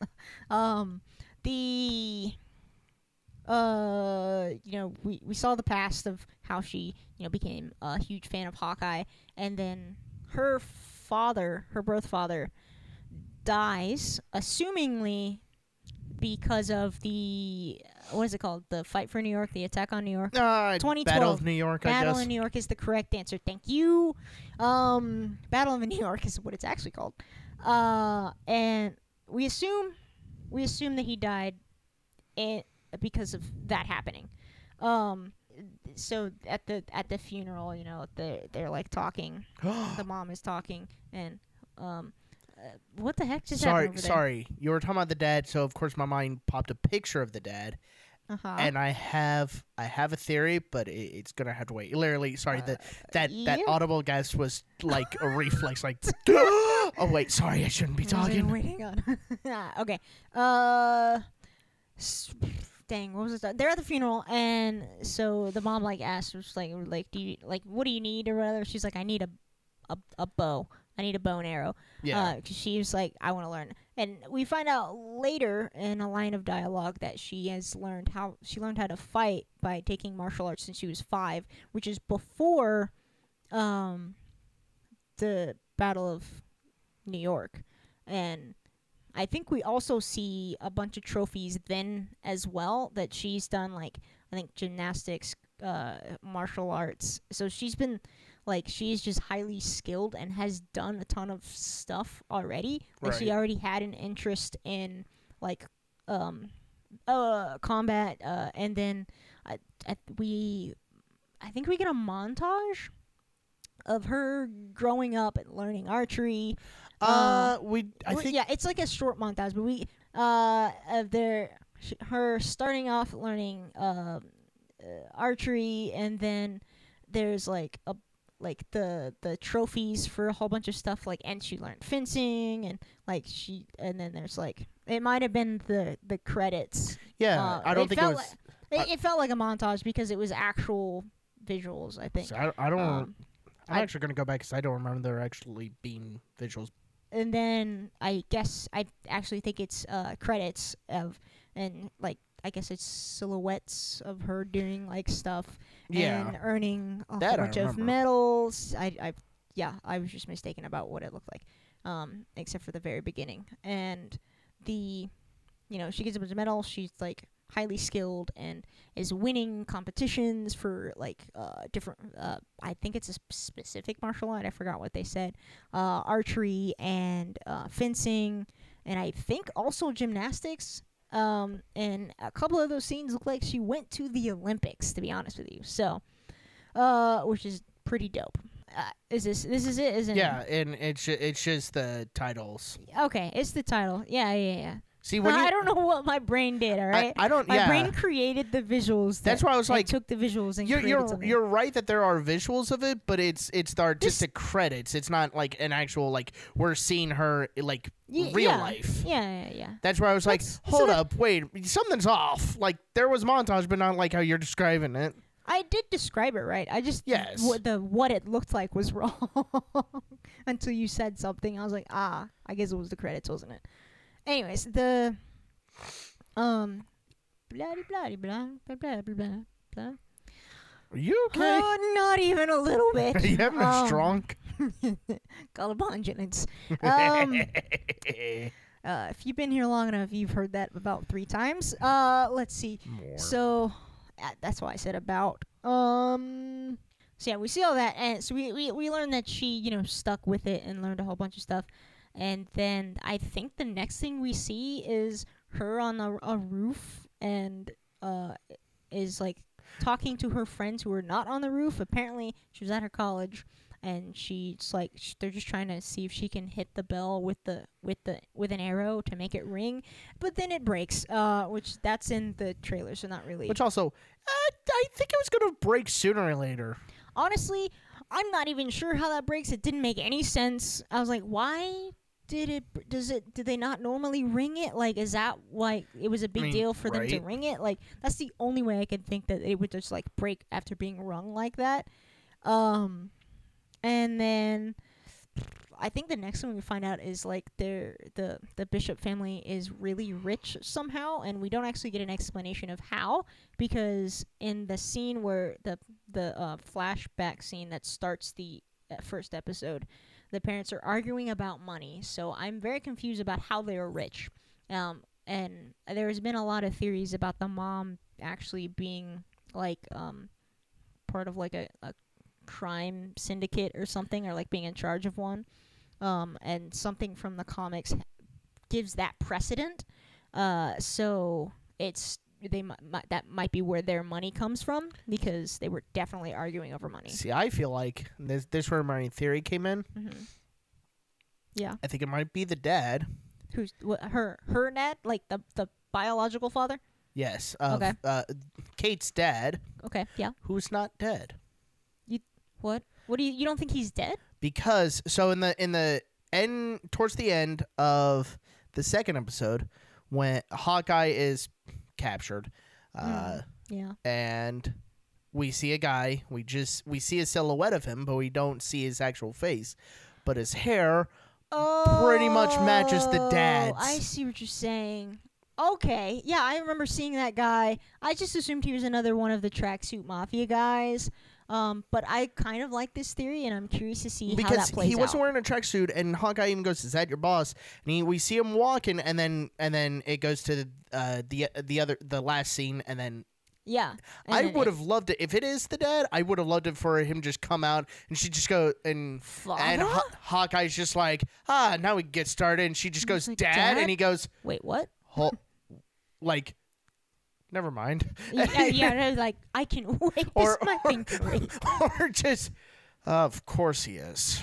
Speaker 2: <laughs> um, the uh, you know, we we saw the past of how she you know became a huge fan of Hawkeye, and then her father, her birth father, dies, assumingly because of the what is it called? The fight for New York, the attack on New York.
Speaker 1: Uh,
Speaker 2: 2012.
Speaker 1: Battle of New York, I
Speaker 2: Battle in New York is the correct answer. Thank you. Um, Battle of New York is what it's actually called. Uh, and we assume we assume that he died, in, because of that happening. Um, so at the at the funeral, you know, they're they're like talking. <gasps> the mom is talking, and um, uh, what the heck just
Speaker 1: sorry,
Speaker 2: happened over
Speaker 1: sorry. You were talking about the dad, so of course my mind popped a picture of the dad.
Speaker 2: Uh huh.
Speaker 1: and I have I have a theory, but it, it's gonna have to wait. Literally, sorry. the, that that
Speaker 2: yeah.
Speaker 1: audible guess was like a <laughs> reflex, like. <laughs> <gasps> oh wait, sorry, I shouldn't be
Speaker 2: What was I
Speaker 1: talking.
Speaker 2: waiting on? <laughs> okay. Uh, dang, what was it? They're at the funeral, and so the mom like asks, her, like, like, do you like what do you need or whatever? She's like, I need a, a, a bow. I need a bow and arrow.
Speaker 1: Yeah,
Speaker 2: Uh, 'cause she was like, I want to learn. And we find out later in a line of dialogue that she has learned how she learned how to fight by taking martial arts since she was five, which is before, um, the Battle of New York, and I think we also see a bunch of trophies then as well that she's done like I think gymnastics, uh, martial arts. So she's been like she's just highly skilled and has done a ton of stuff already. Like she already had an interest in like um uh combat uh and then I, I we I think we get a montage of her growing up and learning archery.
Speaker 1: Uh, we I think
Speaker 2: yeah, it's like a short montage, but we uh sh- her starting off learning uh, uh, archery, and then there's like a like the the trophies for a whole bunch of stuff like and she learned fencing and like she and then there's like it might have been the the credits
Speaker 1: yeah.
Speaker 2: uh,
Speaker 1: I don't think it was.
Speaker 2: like, it, it felt like a montage because it was actual visuals i think
Speaker 1: so I, I don't.
Speaker 2: um,
Speaker 1: I'm
Speaker 2: I-
Speaker 1: actually gonna go back because I don't remember there actually being visuals.
Speaker 2: And then I guess I actually think it's uh, credits of and like I guess it's silhouettes of her doing like stuff
Speaker 1: Yeah.
Speaker 2: and earning a
Speaker 1: That
Speaker 2: whole bunch of medals. I I yeah, I was just mistaken about what it looked like, um, except for the very beginning and the, you know, she gets a bunch of medals. She's like highly skilled and is winning competitions for like uh different uh I think it's a specific martial art. I forgot what they said. Uh archery and uh fencing and I think also gymnastics. Um and a couple of those scenes look like she went to the Olympics to be honest with you. So uh which is pretty dope. Uh, is this this is it isn't
Speaker 1: Yeah, and it's it's just the titles.
Speaker 2: Okay, it's the title. Yeah, yeah, yeah.
Speaker 1: See when you,
Speaker 2: I don't know what my brain did, All right,
Speaker 1: I. I don't.
Speaker 2: My
Speaker 1: yeah.
Speaker 2: brain created the visuals.
Speaker 1: That's
Speaker 2: that,
Speaker 1: why I was like,
Speaker 2: took the visuals and
Speaker 1: You're you're
Speaker 2: something.
Speaker 1: you're right that there are visuals of it, but it's it's the artistic credits. It's not like an actual like we're seeing her like
Speaker 2: Ye-
Speaker 1: real
Speaker 2: yeah.
Speaker 1: life.
Speaker 2: Yeah, yeah, yeah.
Speaker 1: That's where I was like,
Speaker 2: That's- so
Speaker 1: hold
Speaker 2: that-
Speaker 1: up, wait, something's off. Like there was montage, but not like how you're describing it.
Speaker 2: I did describe it right. I just
Speaker 1: Yes.
Speaker 2: what the what it looked like was <laughs> wrong until you said something. I was like, ah, I guess it was the credits, wasn't it? Anyways, the um, blah blah blah blah blah blah blah.
Speaker 1: Are you okay?
Speaker 2: Uh, not even a little <laughs> bit.
Speaker 1: Are you having a
Speaker 2: Um,
Speaker 1: strong? <laughs>
Speaker 2: Galabonginance. <laughs> Um, uh, if you've been here long enough, you've heard that about three times. Uh, let's see.
Speaker 1: More.
Speaker 2: So uh, that's why I said about. Um. So yeah, we see all that, and so we we we learned that she you know stuck with it and learned a whole bunch of stuff, and then I think the next thing we see is her on a, a roof and uh is like talking to her friends who are not on the roof. Apparently, she was at her college, and she's like sh- they're just trying to see if she can hit the bell with the with the with an arrow to make it ring, but then it breaks. Uh, which that's in the trailer, so not really.
Speaker 1: Which also, uh, I think it was gonna break sooner or later.
Speaker 2: Honestly, I'm not even sure how that breaks. It didn't make any sense. I was like, why did it? Does it? Did they not normally ring it? Like, is that like it was a big
Speaker 1: mean,
Speaker 2: deal for them to ring it? Like, that's the only way I could think that it would just like break after being rung like that. Um, and then I think the next one we find out is like they're the the Bishop family is really rich somehow, and we don't actually get an explanation of how because in the scene where the the uh, flashback scene that starts the uh, first episode, the parents are arguing about money. So I'm very confused about how they are rich. Um, and there's been a lot of theories about the mom actually being like um part of like a, a crime syndicate or something or like being in charge of one um and something from the comics gives that precedent uh so it's they mi- mi- that might be where their money comes from because they were definitely arguing over money
Speaker 1: See, I feel like this this where my theory came in.
Speaker 2: hmm yeah
Speaker 1: I think it might be the dad.
Speaker 2: who's wh- her her dad like the the biological father
Speaker 1: Yes. Of,
Speaker 2: Okay.
Speaker 1: Uh, Kate's dad,
Speaker 2: okay yeah
Speaker 1: who's not dead.
Speaker 2: You what what do you you don't think he's dead
Speaker 1: because so in the in the end towards the end of the second episode when Hawkeye is captured uh
Speaker 2: yeah
Speaker 1: and we see a guy we just we see a silhouette of him but we don't see his actual face but his hair pretty much matches the
Speaker 2: Oh,
Speaker 1: dad's.
Speaker 2: I see what you're saying. Okay, yeah, I remember seeing that guy. I just assumed he was another one of the tracksuit mafia guys. Um, but I kind of like this theory, and I'm curious to see how
Speaker 1: because
Speaker 2: that plays
Speaker 1: he wasn't
Speaker 2: out.
Speaker 1: wearing a tracksuit and Hawkeye even goes is that your boss and he, we see him walking and then and then it goes to uh, the the other the last scene and then
Speaker 2: yeah, and
Speaker 1: I would have loved it if it is the dad. I would have loved it for him just come out and she just go and and
Speaker 2: Father?
Speaker 1: Haw- Hawkeye's just like ah now we get started and she just goes
Speaker 2: like,
Speaker 1: dad,
Speaker 2: "Dad?"
Speaker 1: and he goes
Speaker 2: Wait, what?
Speaker 1: Like never mind
Speaker 2: yeah, yeah, <laughs> I was like I can <laughs> wait.
Speaker 1: Or- <laughs> or-
Speaker 2: thing can wait.
Speaker 1: or just of course he is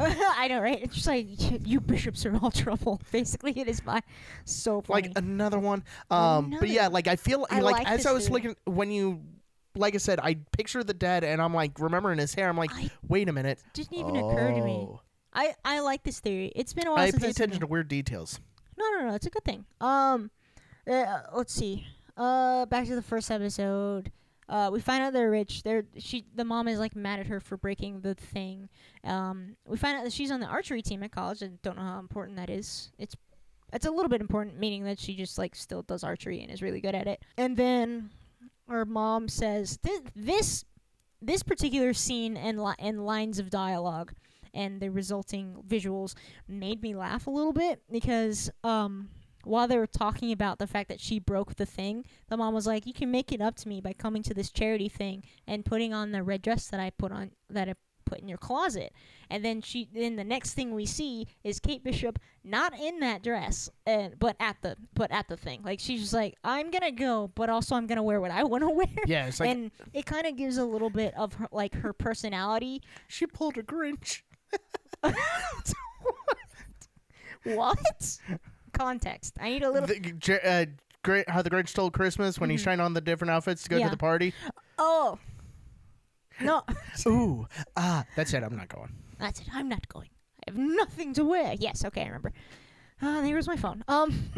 Speaker 2: I know, right? It's just like you bishops are all trouble. Basically, it is my so funny.
Speaker 1: like another one um but yeah
Speaker 2: Another-
Speaker 1: like I feel
Speaker 2: I
Speaker 1: like,
Speaker 2: like
Speaker 1: as I was
Speaker 2: theory.
Speaker 1: looking when you like I said I picture the dead, and I'm like remembering his hair I'm like
Speaker 2: I
Speaker 1: wait a minute
Speaker 2: didn't even occur to me.
Speaker 1: Oh.
Speaker 2: I I like this theory. It's been a while
Speaker 1: I
Speaker 2: since
Speaker 1: pay attention to weird details
Speaker 2: No, no, no. It's a good thing. Um, uh, let's see. Uh, back to the first episode. Uh, we find out they're rich. They're she. The mom is like mad at her for breaking the thing. Um, we find out that she's on the archery team at college, and don't know how important that is. It's it's a little bit important, meaning that she just like still does archery and is really good at it. And then her mom says this this this particular scene and li- and lines of dialogue and the resulting visuals made me laugh a little bit because um while they were talking about the fact that she broke the thing, the mom was like, "You can make it up to me by coming to this charity thing and putting on the red dress that I put on that I put in your closet." And then she then the next thing we see is Kate Bishop not in that dress, and but at the but at the thing. Like she's just like, "I'm going to go, but also I'm going to wear what I <laughs> want to wear."
Speaker 1: yeah it's like
Speaker 2: and it kind of gives a little bit of her, like her personality.
Speaker 1: she pulled a Grinch <laughs> <laughs>
Speaker 2: what? Context. I need a little.
Speaker 1: the, uh, great how the Grinch stole Christmas when he's
Speaker 2: Mhm.
Speaker 1: trying on the different outfits to go
Speaker 2: Yeah.
Speaker 1: to the party.
Speaker 2: oh. No, <laughs>
Speaker 1: Ooh, ah, that's it. I'm not going.
Speaker 2: that's it. I'm not going. I have nothing to wear. Yes, okay, I remember. Ah, Uh, <laughs> <laughs> there's my phone. Um,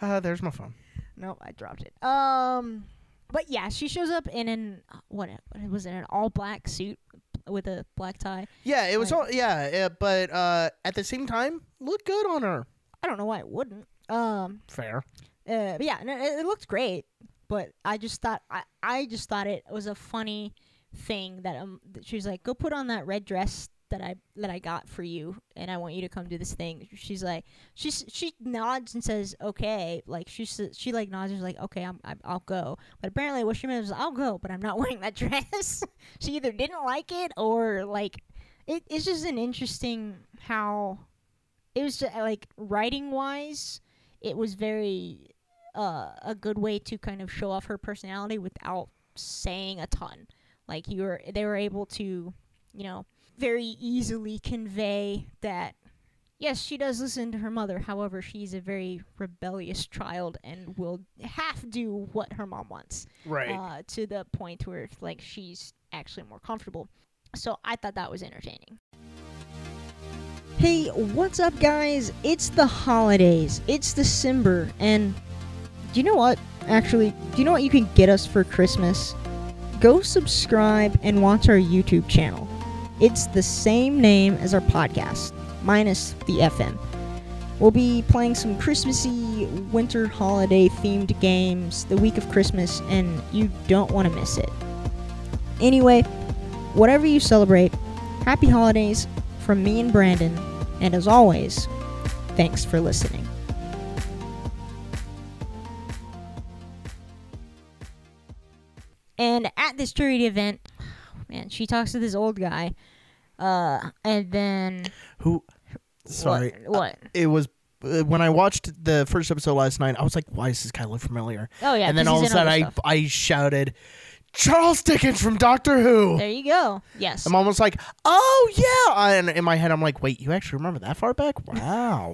Speaker 1: uh, there's my phone.
Speaker 2: no, I dropped it. Um, but yeah, she shows up in an uh, what? What was it? An all black suit with a black tie.
Speaker 1: Yeah, it was all yeah, uh, but uh, at the same time, looked good on her.
Speaker 2: I don't know why it wouldn't. Um,
Speaker 1: Fair.
Speaker 2: Uh, but yeah, no, it, it looked great, but I just thought I, I just thought it was a funny thing that um that she was like, go put on that red dress that I that I got for you, and I want you to come do this thing. She's like, she's she nods and says okay, like she she like nods and is like okay, I'm, I'm I'll go. But apparently what she meant was I'll go, but I'm not <laughs> wearing that dress. <laughs> she either didn't like it or like it, it's just an interesting how it was just, like writing wise, it was very uh, a good way to kind of show off her personality without saying a ton. Like you were, they were able to, you know, very easily convey that. Yes, she does listen to her mother. However, she's a very rebellious child and will half do what her mom wants
Speaker 1: Right.
Speaker 2: uh, to the point where like she's actually more comfortable. So I thought that was entertaining. Hey, what's up, guys? It's the holidays. It's December, and do you know what? Actually, do you know what you can get us for Christmas? Go subscribe and watch our YouTube channel. It's the same name as our podcast, minus the FM. We'll be playing some Christmassy winter holiday themed games the week of Christmas, and you don't want to miss it. Anyway, whatever you celebrate, happy holidays from me and Brandon, and as always, thanks for listening. And at this charity event, man, she talks to this old guy, uh, and then
Speaker 1: who? Sorry, uh,
Speaker 2: what? what?
Speaker 1: Uh, it was uh, when I watched the first episode last night. I was like, "Why does this guy look familiar?"
Speaker 2: Oh yeah,
Speaker 1: and then all of a sudden, I I shouted, "Charles Dickens from Doctor Who."
Speaker 2: There you go. Yes.
Speaker 1: I'm almost like, "Oh yeah!" And in my head, I'm like, "Wait, you actually remember that far back? <laughs> Wow,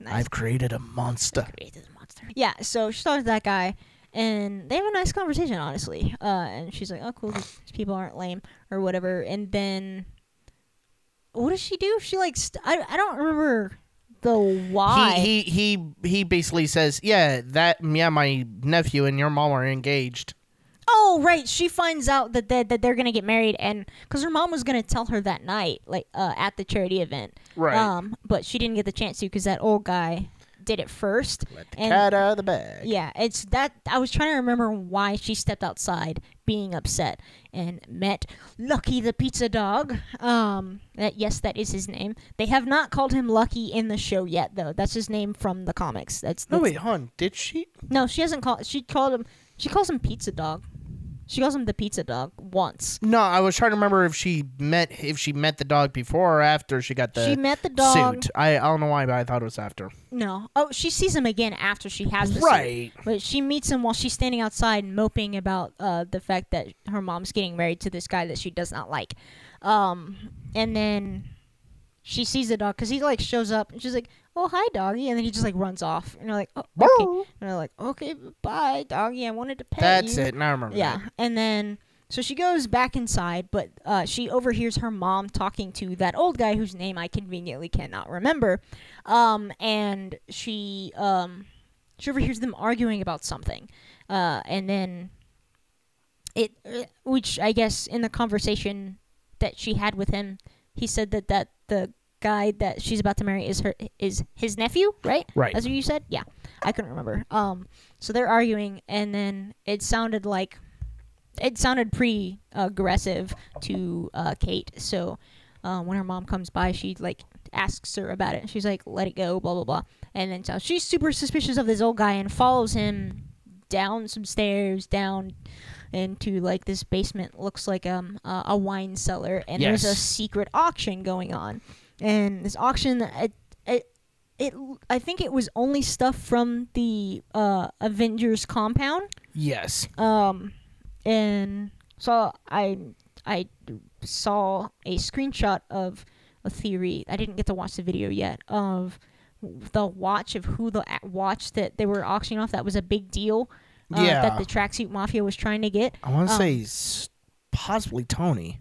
Speaker 2: nice.
Speaker 1: I've created a monster."
Speaker 2: created the monster. Yeah, so she talks to that guy, and they have a nice conversation, honestly. Uh, and she's like, "Oh, cool, these people aren't lame or whatever." And then, what does she do? She like, st- I, I don't remember the why.
Speaker 1: He, he he he basically says, "Yeah, that yeah, my nephew and your mom are engaged."
Speaker 2: Oh, right. She finds out that they, that they're gonna get married, and because her mom was gonna tell her that night, like uh, at the charity event.
Speaker 1: Right.
Speaker 2: Um, but she didn't get the chance to because that old guy did it first.
Speaker 1: Let the
Speaker 2: and-
Speaker 1: cat out of the bag.
Speaker 2: Yeah, it's that I was trying to remember why she stepped outside being upset and met Lucky the pizza dog. Um that yes, that is his name. They have not called him Lucky in the show yet though. That's his name from the comics. That's,
Speaker 1: No, wait, hon, did she?
Speaker 2: No, she hasn't called she called him she calls him pizza dog. She calls him the pizza dog once.
Speaker 1: No, I was trying to remember if she met if she met the dog before or after she got the
Speaker 2: she met the dog.
Speaker 1: suit. I, I don't know why, but I thought it was after.
Speaker 2: No. Oh, she sees him again after she has the suit.
Speaker 1: Right.
Speaker 2: But she meets him while she's standing outside moping about uh, the fact that her mom's getting married to this guy that she does not like. Um, and then she sees the dog because he like shows up and she's like, "Oh hi, doggy," and then he just like runs off. And they're like, "Oh, okay." And they're like, "Okay, bye, doggy. I wanted to pet
Speaker 1: That's
Speaker 2: you."
Speaker 1: it. Now I remember.
Speaker 2: Yeah,
Speaker 1: that.
Speaker 2: and then so she goes back inside, but uh, she overhears her mom talking to that old guy whose name I conveniently cannot remember, um, and she um, she overhears them arguing about something, uh, and then it, which I guess in the conversation that she had with him, he said that that the guy that she's about to marry is her is his nephew, right?
Speaker 1: Right.
Speaker 2: That's what you said. Yeah, I couldn't remember. Um, so they're arguing, and then it sounded like it sounded pretty aggressive to uh, Kate. So uh, when her mom comes by, she like asks her about it. She's like, "Let it go," blah blah blah. And then so she's super suspicious of this old guy and follows him down some stairs, down into like this basement. Looks like um uh, a wine cellar, and there's a secret auction going on. And this auction, it, it it I think it was only stuff from the uh, Avengers compound.
Speaker 1: Yes.
Speaker 2: Um, and so I I saw a screenshot of a theory. I didn't get to watch the video yet of the watch of who the watch that they were auctioning off. That was a big deal. Uh,
Speaker 1: Yeah.
Speaker 2: That the tracksuit mafia was trying to get.
Speaker 1: I want to
Speaker 2: Um,
Speaker 1: say possibly Tony.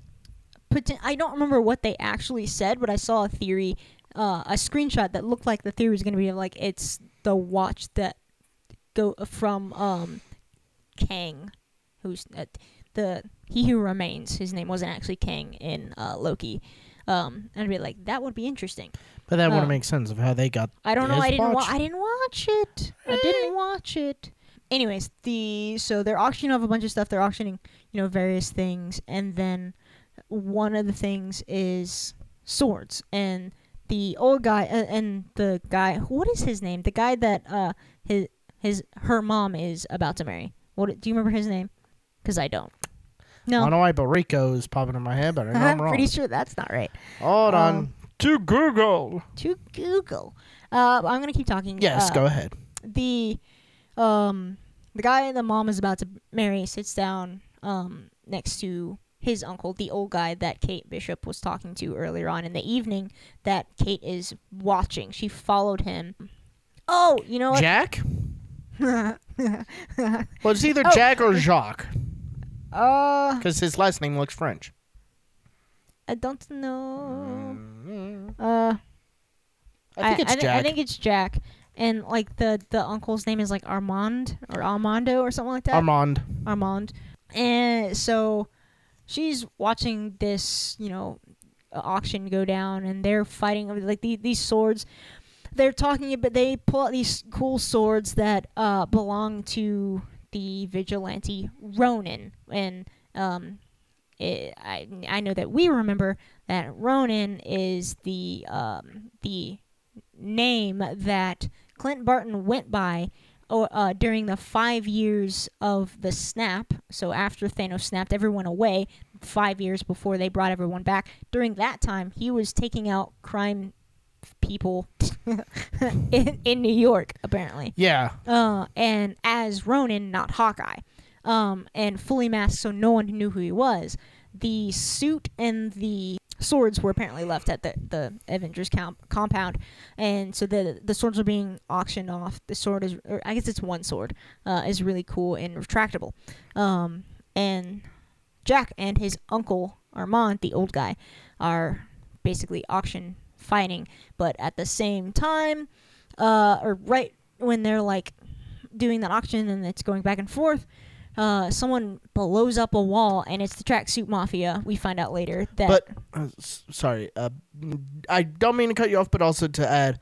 Speaker 2: I don't remember what they actually said, but I saw a theory, uh, a screenshot that looked like the theory was going to be like it's the watch that go from um, Kang, who's uh, the he who remains. His name wasn't actually Kang in uh, Loki. Um, and I'd be like, that would be interesting.
Speaker 1: But that wouldn't
Speaker 2: uh,
Speaker 1: make sense of how they got.
Speaker 2: I don't know. I didn't. Wa- I didn't watch it. I didn't watch it. Anyways, the so they're auctioning off a bunch of stuff. They're auctioning, you know, various things, and then one of the things is swords. And the old guy uh, and the guy, what is his name? The guy that uh his his her mom is about to marry. What do you remember his name? Because I don't.
Speaker 1: I
Speaker 2: No,
Speaker 1: don't know why, but Rico is popping in my head, but I know I'm <laughs>
Speaker 2: I'm
Speaker 1: wrong.
Speaker 2: pretty sure that's not right.
Speaker 1: Hold on.
Speaker 2: Um,
Speaker 1: To Google.
Speaker 2: To Google. Uh, I'm gonna keep talking.
Speaker 1: Yes,
Speaker 2: uh,
Speaker 1: go ahead.
Speaker 2: the um the guy the mom is about to marry sits down um next to his uncle, the old guy that Kate Bishop was talking to earlier on in the evening that Kate is watching. She followed him. Oh, you know what?
Speaker 1: Jack? <laughs> Well, it's either
Speaker 2: Oh.
Speaker 1: Jack or Jacques,
Speaker 2: uh
Speaker 1: because his last name looks French.
Speaker 2: I don't know.
Speaker 1: Mm,
Speaker 2: Uh
Speaker 1: I think it's
Speaker 2: I,
Speaker 1: Jack.
Speaker 2: I think it's Jack. And like the the uncle's name is like Armand or Armando or something like that.
Speaker 1: Armand.
Speaker 2: Armand. And so she's watching this, you know, auction go down and they're fighting over like the, these swords. They're talking about they pull out these cool swords that uh, belong to the vigilante Ronin and um it, I I know that we remember that Ronin is the um the name that Clint Barton went by oh, uh, during the five years of the snap, so after Thanos snapped everyone away, five years before they brought everyone back, during that time, he was taking out crime people <laughs> in, in New York, apparently.
Speaker 1: Yeah.
Speaker 2: Uh, and as Ronin, not Hawkeye, um, and fully masked, so no one knew who he was. The suit and the swords were apparently left at the, the Avengers camp, compound, and so the the swords are being auctioned off. The sword is, I guess it's one sword, uh, is really cool and retractable. Um, and Jack and his uncle Armand, the old guy, are basically auction fighting, but at the same time, uh, or right when they're like doing that auction and it's going back and forth, uh, someone blows up a wall and it's the tracksuit mafia. We find out later that.
Speaker 1: But uh, s- sorry, uh, I don't mean to cut you off, but also to add,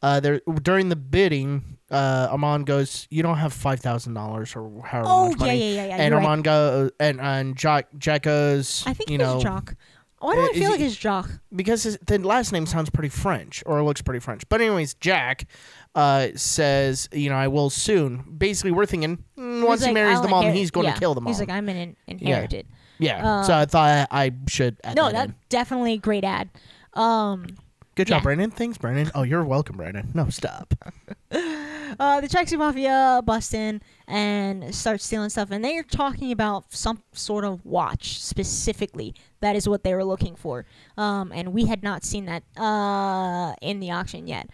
Speaker 1: uh, there during the bidding, uh, Armand goes, "You don't have five thousand dollars or however
Speaker 2: oh
Speaker 1: much
Speaker 2: yeah,
Speaker 1: money."
Speaker 2: yeah, yeah, yeah.
Speaker 1: and
Speaker 2: you're right.
Speaker 1: Armand go and and Jack Jack goes,
Speaker 2: I think
Speaker 1: you know,
Speaker 2: was Jock. Why do I feel like it's Jock?
Speaker 1: because his, the last name sounds pretty French or looks pretty French. But anyways, Jack uh, says, you know, I will soon. Basically, we're thinking mm, once he
Speaker 2: like,
Speaker 1: marries
Speaker 2: I'll
Speaker 1: the mom,
Speaker 2: inherit-
Speaker 1: he's going to kill the mom.
Speaker 2: He's like, I'm an in- inherited.
Speaker 1: yeah. so
Speaker 2: uh,
Speaker 1: I thought I should add
Speaker 2: No,
Speaker 1: that
Speaker 2: that's
Speaker 1: in.
Speaker 2: definitely a great ad. Um,
Speaker 1: Good job,
Speaker 2: yeah.
Speaker 1: Brandon. Thanks, Brandon. Oh, you're welcome, Brandon. No, stop. <laughs>
Speaker 2: uh, the Tracksuit Mafia bust in and start stealing stuff, and they're talking about some sort of watch specifically. That is what they were looking for, um, and we had not seen that uh, in the auction yet.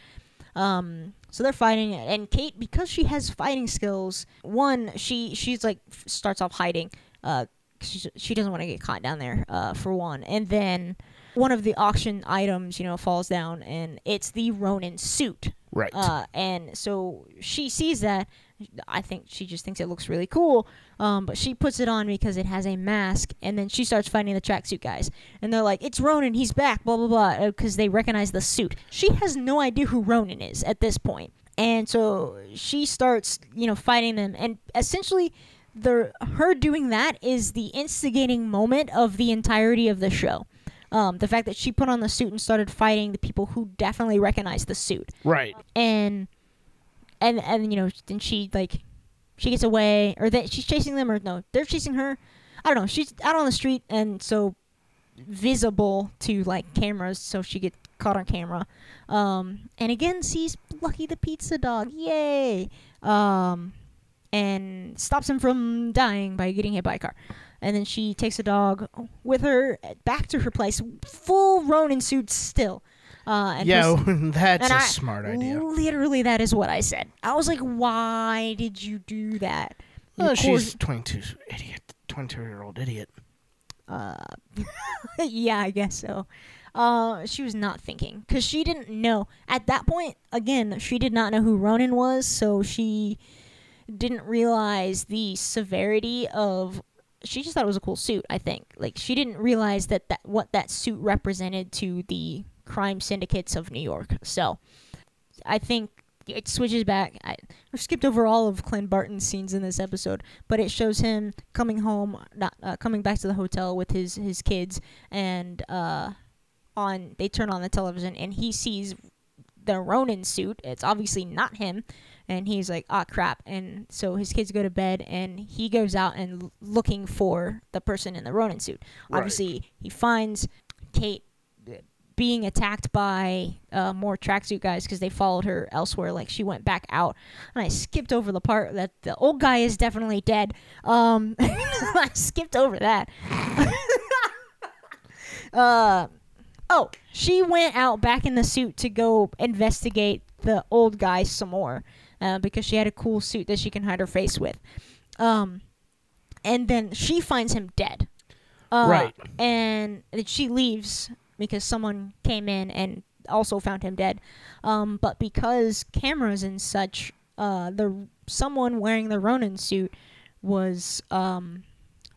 Speaker 2: Um, so they're fighting, and Kate, because she has fighting skills, one she she's like starts off hiding, uh, she, she doesn't want to get caught down there, uh, for one, and then one of the auction items, you know, falls down, and it's the Ronin suit.
Speaker 1: Right.
Speaker 2: Uh, and so she sees that. I think she just thinks it looks really cool. Um, but she puts it on because it has a mask, and then she starts fighting the tracksuit guys. And they're like, "It's Ronin, he's back!" Blah blah blah, because they recognize the suit. She has no idea who Ronin is at this point, and so she starts, you know, fighting them. And essentially, the her doing that is the instigating moment of the entirety of the show. Um, the fact that she put on the suit and started fighting the people who definitely recognize the suit
Speaker 1: right.
Speaker 2: and and and you know then she like she gets away or that she's chasing them or no they're chasing her. I don't know she's out on the street and so visible to like cameras so she gets caught on camera. Um and again sees lucky the pizza dog yay! Um and stops him from dying by getting hit by a car. And then she takes the dog with her back to her place full ronin suit still uh and
Speaker 1: yeah,
Speaker 2: puts- <laughs>
Speaker 1: that's
Speaker 2: and
Speaker 1: a
Speaker 2: I-
Speaker 1: smart idea.
Speaker 2: Literally, that is what I said. I was like, "Why did you do that?"
Speaker 1: Oh,
Speaker 2: course-
Speaker 1: she's 22 idiot. 22 year old idiot.
Speaker 2: uh, <laughs> yeah, I guess so. Uh, she was not thinking because she didn't know at that point. Again, she did not know who Ronin was, so she didn't realize the severity of. She just thought it was a cool suit. I think, like, she didn't realize that that what that suit represented to the crime syndicates of New York. So, I think it switches back. I, skipped over all of Clint Barton's scenes in this episode, but it shows him coming home, not uh, coming back to the hotel with his his kids, and uh, on they turn on the television and he sees the Ronin suit. It's obviously not him, and he's like, "Ah, crap!" And so his kids go to bed, and he goes out and looking for the person in the Ronin suit.
Speaker 1: Right.
Speaker 2: Obviously, he finds Kate being attacked by uh, more tracksuit guys because they followed her elsewhere. Like she went back out, and I skipped over the part that the old guy is definitely dead. Um, <laughs> I skipped over that. <laughs> uh, oh, she went out back in the suit to go investigate the old guy some more uh, because she had a cool suit that she can hide her face with. Um, and then she finds him dead. Uh,
Speaker 1: Right.
Speaker 2: And she leaves because someone came in and also found him dead. Um, but because cameras and such, uh, the someone wearing the Ronin suit was um,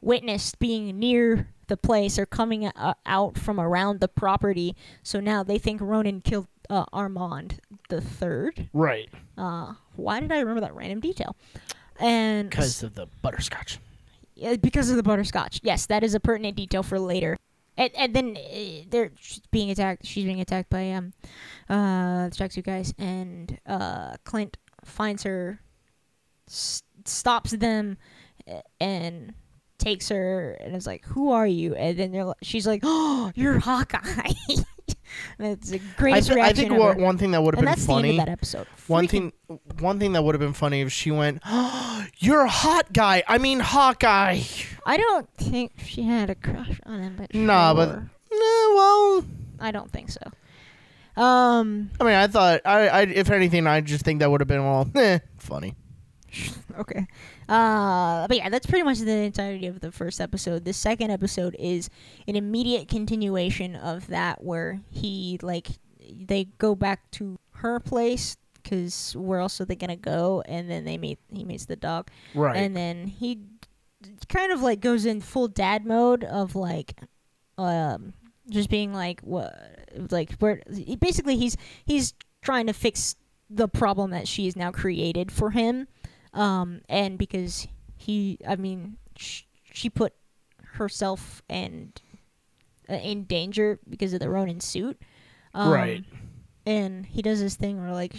Speaker 2: witnessed being near the place or coming uh, out from around the property. So now they think Ronin killed uh, Armand the third.
Speaker 1: Right.
Speaker 2: Uh, why did I remember that random detail? And
Speaker 1: Because of the butterscotch.
Speaker 2: yeah, because of the butterscotch. Yes, that is a pertinent detail for later. And, and then uh, they're being attacked. She's being attacked by um, uh, the tracksuit guys, and uh, Clint finds her stops them and takes her and is like, "Who are you?" And then they're, she's like, "Oh, you're Hawkeye." <laughs> and it's the
Speaker 1: I, th- I think what, one thing that would have been
Speaker 2: that's the
Speaker 1: funny.
Speaker 2: end of that episode.
Speaker 1: One thing, one thing that would have been funny if she went, oh, <gasps> "You're a hot guy." I mean, Hawkeye.
Speaker 2: I don't think she had a crush on him, but
Speaker 1: Nah, but-
Speaker 2: sure.
Speaker 1: Nah, well,
Speaker 2: I don't think so. Um.
Speaker 1: I mean, I thought, I, I, if anything, I just think that would have been well, eh, funny. <laughs>
Speaker 2: Okay. Uh, but yeah, that's pretty much the entirety of the first episode. The second episode is an immediate continuation of that, where he like they go back to her place because where else are they gonna go? And then they meet he meets the dog,
Speaker 1: Right.
Speaker 2: and then he kind of like goes in full dad mode of like, um, just being like what like where basically he's he's trying to fix the problem that she has now created for him um and because he i mean sh- she put herself and uh, in danger because of the ronin suit um,
Speaker 1: Right.
Speaker 2: and he does this thing where like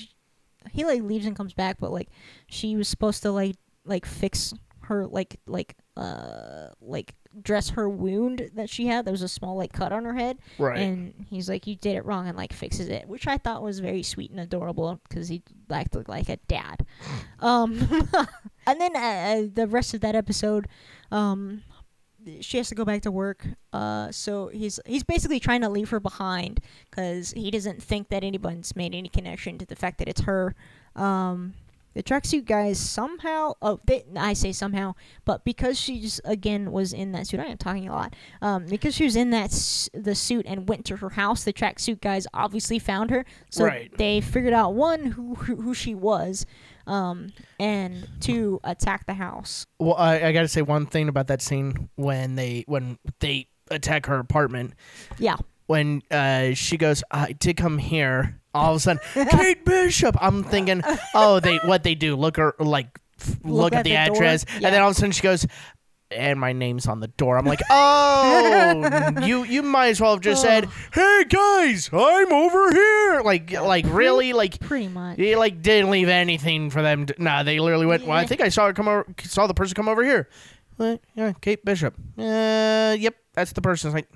Speaker 2: he like leaves and comes back but like she was supposed to like like fix her like like uh like dress her wound that she had there was a small like cut on her head
Speaker 1: right.
Speaker 2: and he's like, "You did it wrong," and like fixes it, which I thought was very sweet and adorable because he acted like a dad. <laughs> um, <laughs> and then uh, uh, the rest of that episode, um, she has to go back to work. Uh, so he's he's basically trying to leave her behind because he doesn't think that anyone's made any connection to the fact that it's her. Um, the tracksuit guys somehow, oh, they, I say somehow, but because she's again was in that suit, I am talking a lot um, because she was in that s- the suit and went to her house. The tracksuit guys obviously found her, so
Speaker 1: Right.
Speaker 2: they figured out one who who, who she was, um, and two attack the house.
Speaker 1: Well, I, I got to say one thing about that scene when they when they attack her apartment.
Speaker 2: Yeah.
Speaker 1: When uh, she goes, I did come here. All of a sudden, <laughs> Kate Bishop. I'm thinking, oh, they what they do? Look her like f- look,
Speaker 2: Look
Speaker 1: at,
Speaker 2: at
Speaker 1: the,
Speaker 2: the
Speaker 1: address,
Speaker 2: Yeah.
Speaker 1: and then all of a sudden she goes, and my name's on the door. I'm like, <laughs> oh, you you might as well have just said, <sighs> hey guys, I'm over here. Like like really like
Speaker 2: Pretty much.
Speaker 1: he like didn't leave anything for them. To, nah, they literally went. Well, I think I saw her come over. Saw the person come over here. What? Yeah, Kate Bishop. Uh, yep, that's the person. It's like,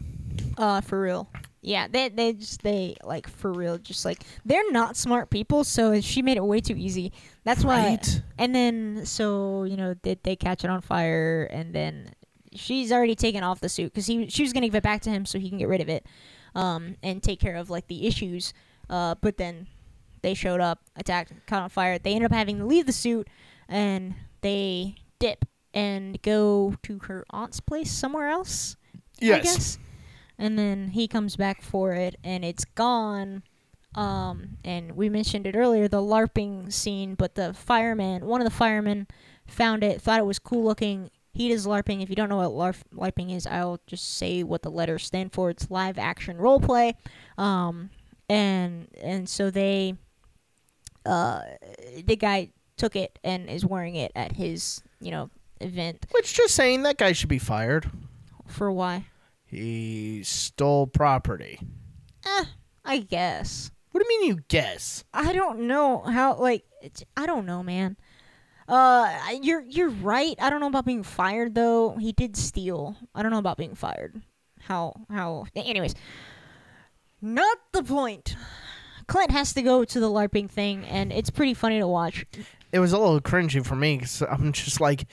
Speaker 2: Uh, for real. Yeah, they they just they like for real, just like they're not smart people, so she made it way too easy. That's why.
Speaker 1: right?
Speaker 2: And then so you know they they catch it on fire, and then she's already taken off the suit because he she was gonna give it back to him so he can get rid of it, um, and take care of like the issues. Uh, but then they showed up, attacked, caught on fire. They ended up having to leave the suit, and they dip and go to her aunt's place somewhere else. I
Speaker 1: Yes.
Speaker 2: And then he comes back for it, and it's gone. Um, and we mentioned it earlier, the LARPing scene, but the fireman, one of the firemen, found it, thought it was cool looking. He does LARPing. If you don't know what LARP, LARPing is, I'll just say what the letters stand for. It's live action role play. Um, and and so they, uh, the guy took it and is wearing it at his, you know, event
Speaker 1: Which just saying that guy should be fired.
Speaker 2: for why?
Speaker 1: He stole property.
Speaker 2: Eh, I guess.
Speaker 1: What do you mean you guess?
Speaker 2: I don't know how. Like, it's, I don't know, man. Uh, you're you're right. I don't know about being fired though. He did steal. I don't know about being fired. How how? Anyways, not the point. Clint has to go to the LARPing thing, and it's pretty funny to watch.
Speaker 1: It was a little cringy for me because I'm just like,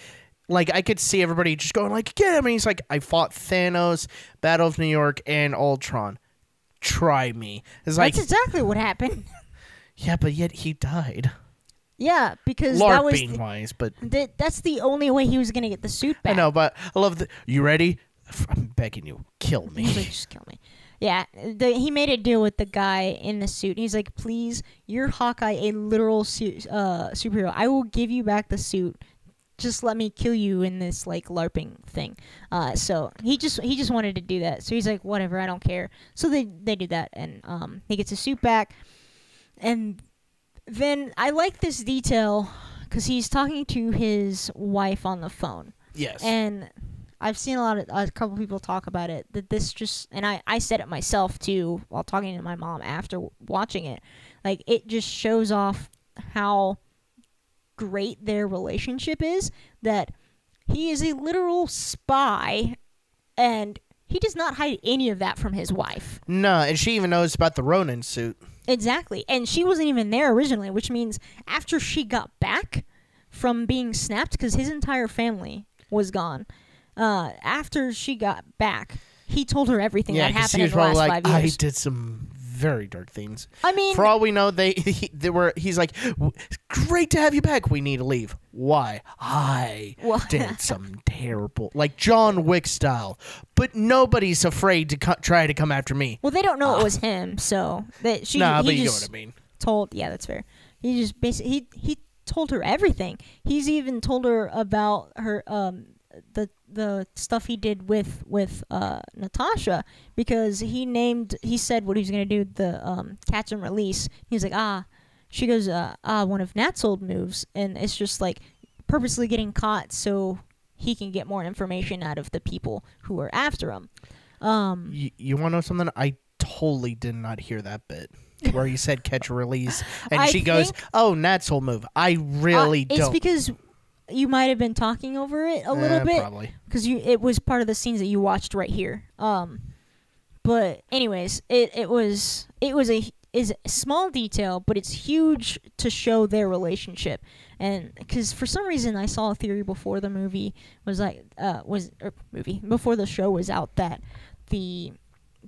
Speaker 1: like I could see everybody just going like, get him. And he's like, I fought Thanos, Battle of New York, and Ultron. Try me. It's like,
Speaker 2: That's exactly what happened. <laughs>
Speaker 1: yeah, but yet he died.
Speaker 2: yeah, because that was
Speaker 1: LARPing
Speaker 2: the,
Speaker 1: wise, but
Speaker 2: that, that's the only way he was gonna get the suit back.
Speaker 1: I know, but I love the. You ready? I'm begging you, kill
Speaker 2: He's like,
Speaker 1: me.
Speaker 2: just kill me. Yeah, the, he made a deal with the guy in the suit. He's like, please, you're Hawkeye, a literal su- uh, superhero. I will give you back the suit. Just let me kill you in this like LARPing thing. Uh, so he just he just wanted to do that. So he's like, whatever, I don't care. So they they do that, and um, he gets his suit back, and then I like this detail because he's talking to his wife on the phone.
Speaker 1: yes.
Speaker 2: And I've seen a lot of a couple people talk about it that this just and I I said it myself too while talking to my mom after watching it. Like it just shows off how great their relationship is that he is a literal spy and he does not hide any of that from his wife.
Speaker 1: No, and she even knows about the Ronin suit.
Speaker 2: Exactly. And she wasn't even there originally, which means after she got back from being snapped, because his entire family was gone, uh, after she got back, he told her everything
Speaker 1: Yeah,
Speaker 2: that happened in the last
Speaker 1: probably like,
Speaker 2: five
Speaker 1: I
Speaker 2: years.
Speaker 1: did some very dark things.
Speaker 2: I mean,
Speaker 1: For all we know, they <laughs> he, they were. He's like, great to have you back. We need to leave. Why? I
Speaker 2: Well-
Speaker 1: did <laughs> some terrible, like John Wick style. But nobody's afraid to co- try to come after me.
Speaker 2: well, they don't know it was him, so that she
Speaker 1: nah,
Speaker 2: he
Speaker 1: but you know what I mean.
Speaker 2: told. Yeah, that's fair. He just basically he he told her everything. He's even told her about her um the the stuff he did with with uh Natasha because he named he said what he was gonna do the um catch and release. He's like ah, she goes uh ah one of Nat's old moves, and it's just like purposely getting caught so he can get more information out of the people who are after him. Um,
Speaker 1: You, you want to know something? I totally did not hear that bit where he said catch a release, and <laughs>
Speaker 2: I
Speaker 1: she goes, "Oh, Nat's whole move." I really
Speaker 2: uh,
Speaker 1: don't.
Speaker 2: It's because you might have been talking over it a little
Speaker 1: Eh,
Speaker 2: bit
Speaker 1: probably.
Speaker 2: because you it was part of the scenes that you watched right here. Um, but anyways, it it was it was a is a small detail, but it's huge to show their relationship. And because for some reason I saw a theory before the movie was like uh was or movie before the show was out that the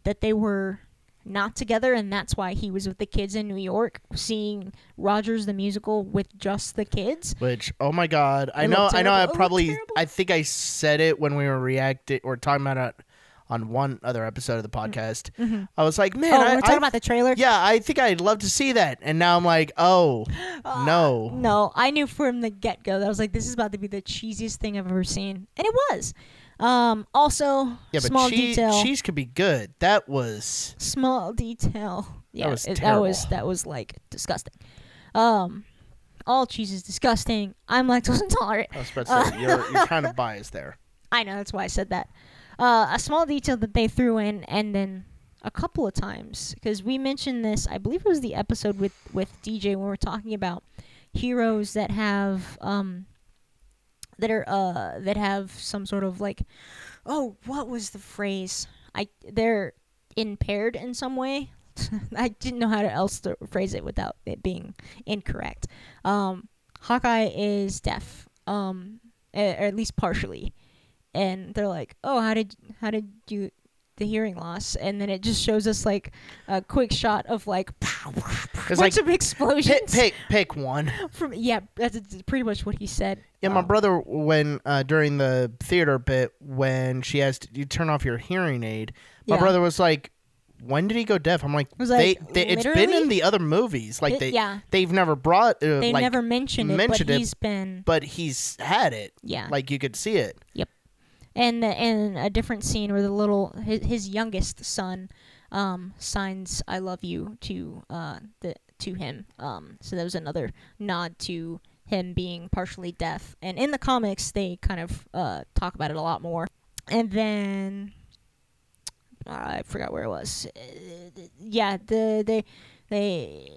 Speaker 2: that they were not together and that's why he was with the kids in New York seeing Rogers the musical with just the kids.
Speaker 1: Which, oh my god, I
Speaker 2: It
Speaker 1: know, I know, I
Speaker 2: terrible. It looked
Speaker 1: probably. I think I said it when we were reacting or talking about it on one other episode of the mm-hmm. podcast. Mm-hmm. I was like, man,
Speaker 2: oh,
Speaker 1: I,
Speaker 2: we're talking
Speaker 1: I-
Speaker 2: about the trailer.
Speaker 1: yeah, I think I'd love to see that, and now I'm like, oh, <gasps> uh, no,
Speaker 2: No, I knew from the get go that I was like, this is about to be the cheesiest thing I've ever seen, and it was. Um, also,
Speaker 1: yeah, but
Speaker 2: small
Speaker 1: cheese,
Speaker 2: detail.
Speaker 1: cheese could be good. That was,
Speaker 2: Small detail. Yeah,
Speaker 1: was
Speaker 2: it- that was that was like disgusting. Um, all cheese is disgusting. I'm lactose <laughs> intolerant.
Speaker 1: I was about to say, you're, you're <laughs> kind of biased there.
Speaker 2: I know that's why I said that. Uh, a small detail that they threw in, and then a couple of times because we mentioned this. I believe it was the episode with with DJ when we are talking about heroes that have um that are uh that have some sort of like oh what was the phrase I they're impaired in some way. <laughs> I didn't know how to else to phrase it without it being incorrect. Um, Hawkeye is deaf, um, or at least partially and they're like, "Oh, how did how did you the hearing loss?" And then it just shows us like a quick shot of like
Speaker 1: It's
Speaker 2: bunch
Speaker 1: like,
Speaker 2: of explosions
Speaker 1: pick, pick, pick one. <laughs>
Speaker 2: from yeah, that's that's pretty much what he said.
Speaker 1: Yeah, my
Speaker 2: Um,
Speaker 1: brother, when uh, during the theater bit, when she has to, you turn off your hearing aid, my
Speaker 2: Yeah.
Speaker 1: brother was like, "When did he go deaf?" I'm like,
Speaker 2: was
Speaker 1: they,
Speaker 2: like,
Speaker 1: they it's been in the other movies, like
Speaker 2: It-
Speaker 1: they
Speaker 2: yeah,
Speaker 1: they've never brought uh,
Speaker 2: they
Speaker 1: like,
Speaker 2: never mentioned it,
Speaker 1: mentioned
Speaker 2: but
Speaker 1: it,
Speaker 2: he's been
Speaker 1: but he's had it,
Speaker 2: yeah.
Speaker 1: like you could see it.
Speaker 2: And the, and a different scene where the little his, his youngest son um signs "I love you" to uh the to him. Um, so that was another nod to him being partially deaf. And in the comics, they kind of uh talk about it a lot more. And then I forgot where it was. Yeah, the they they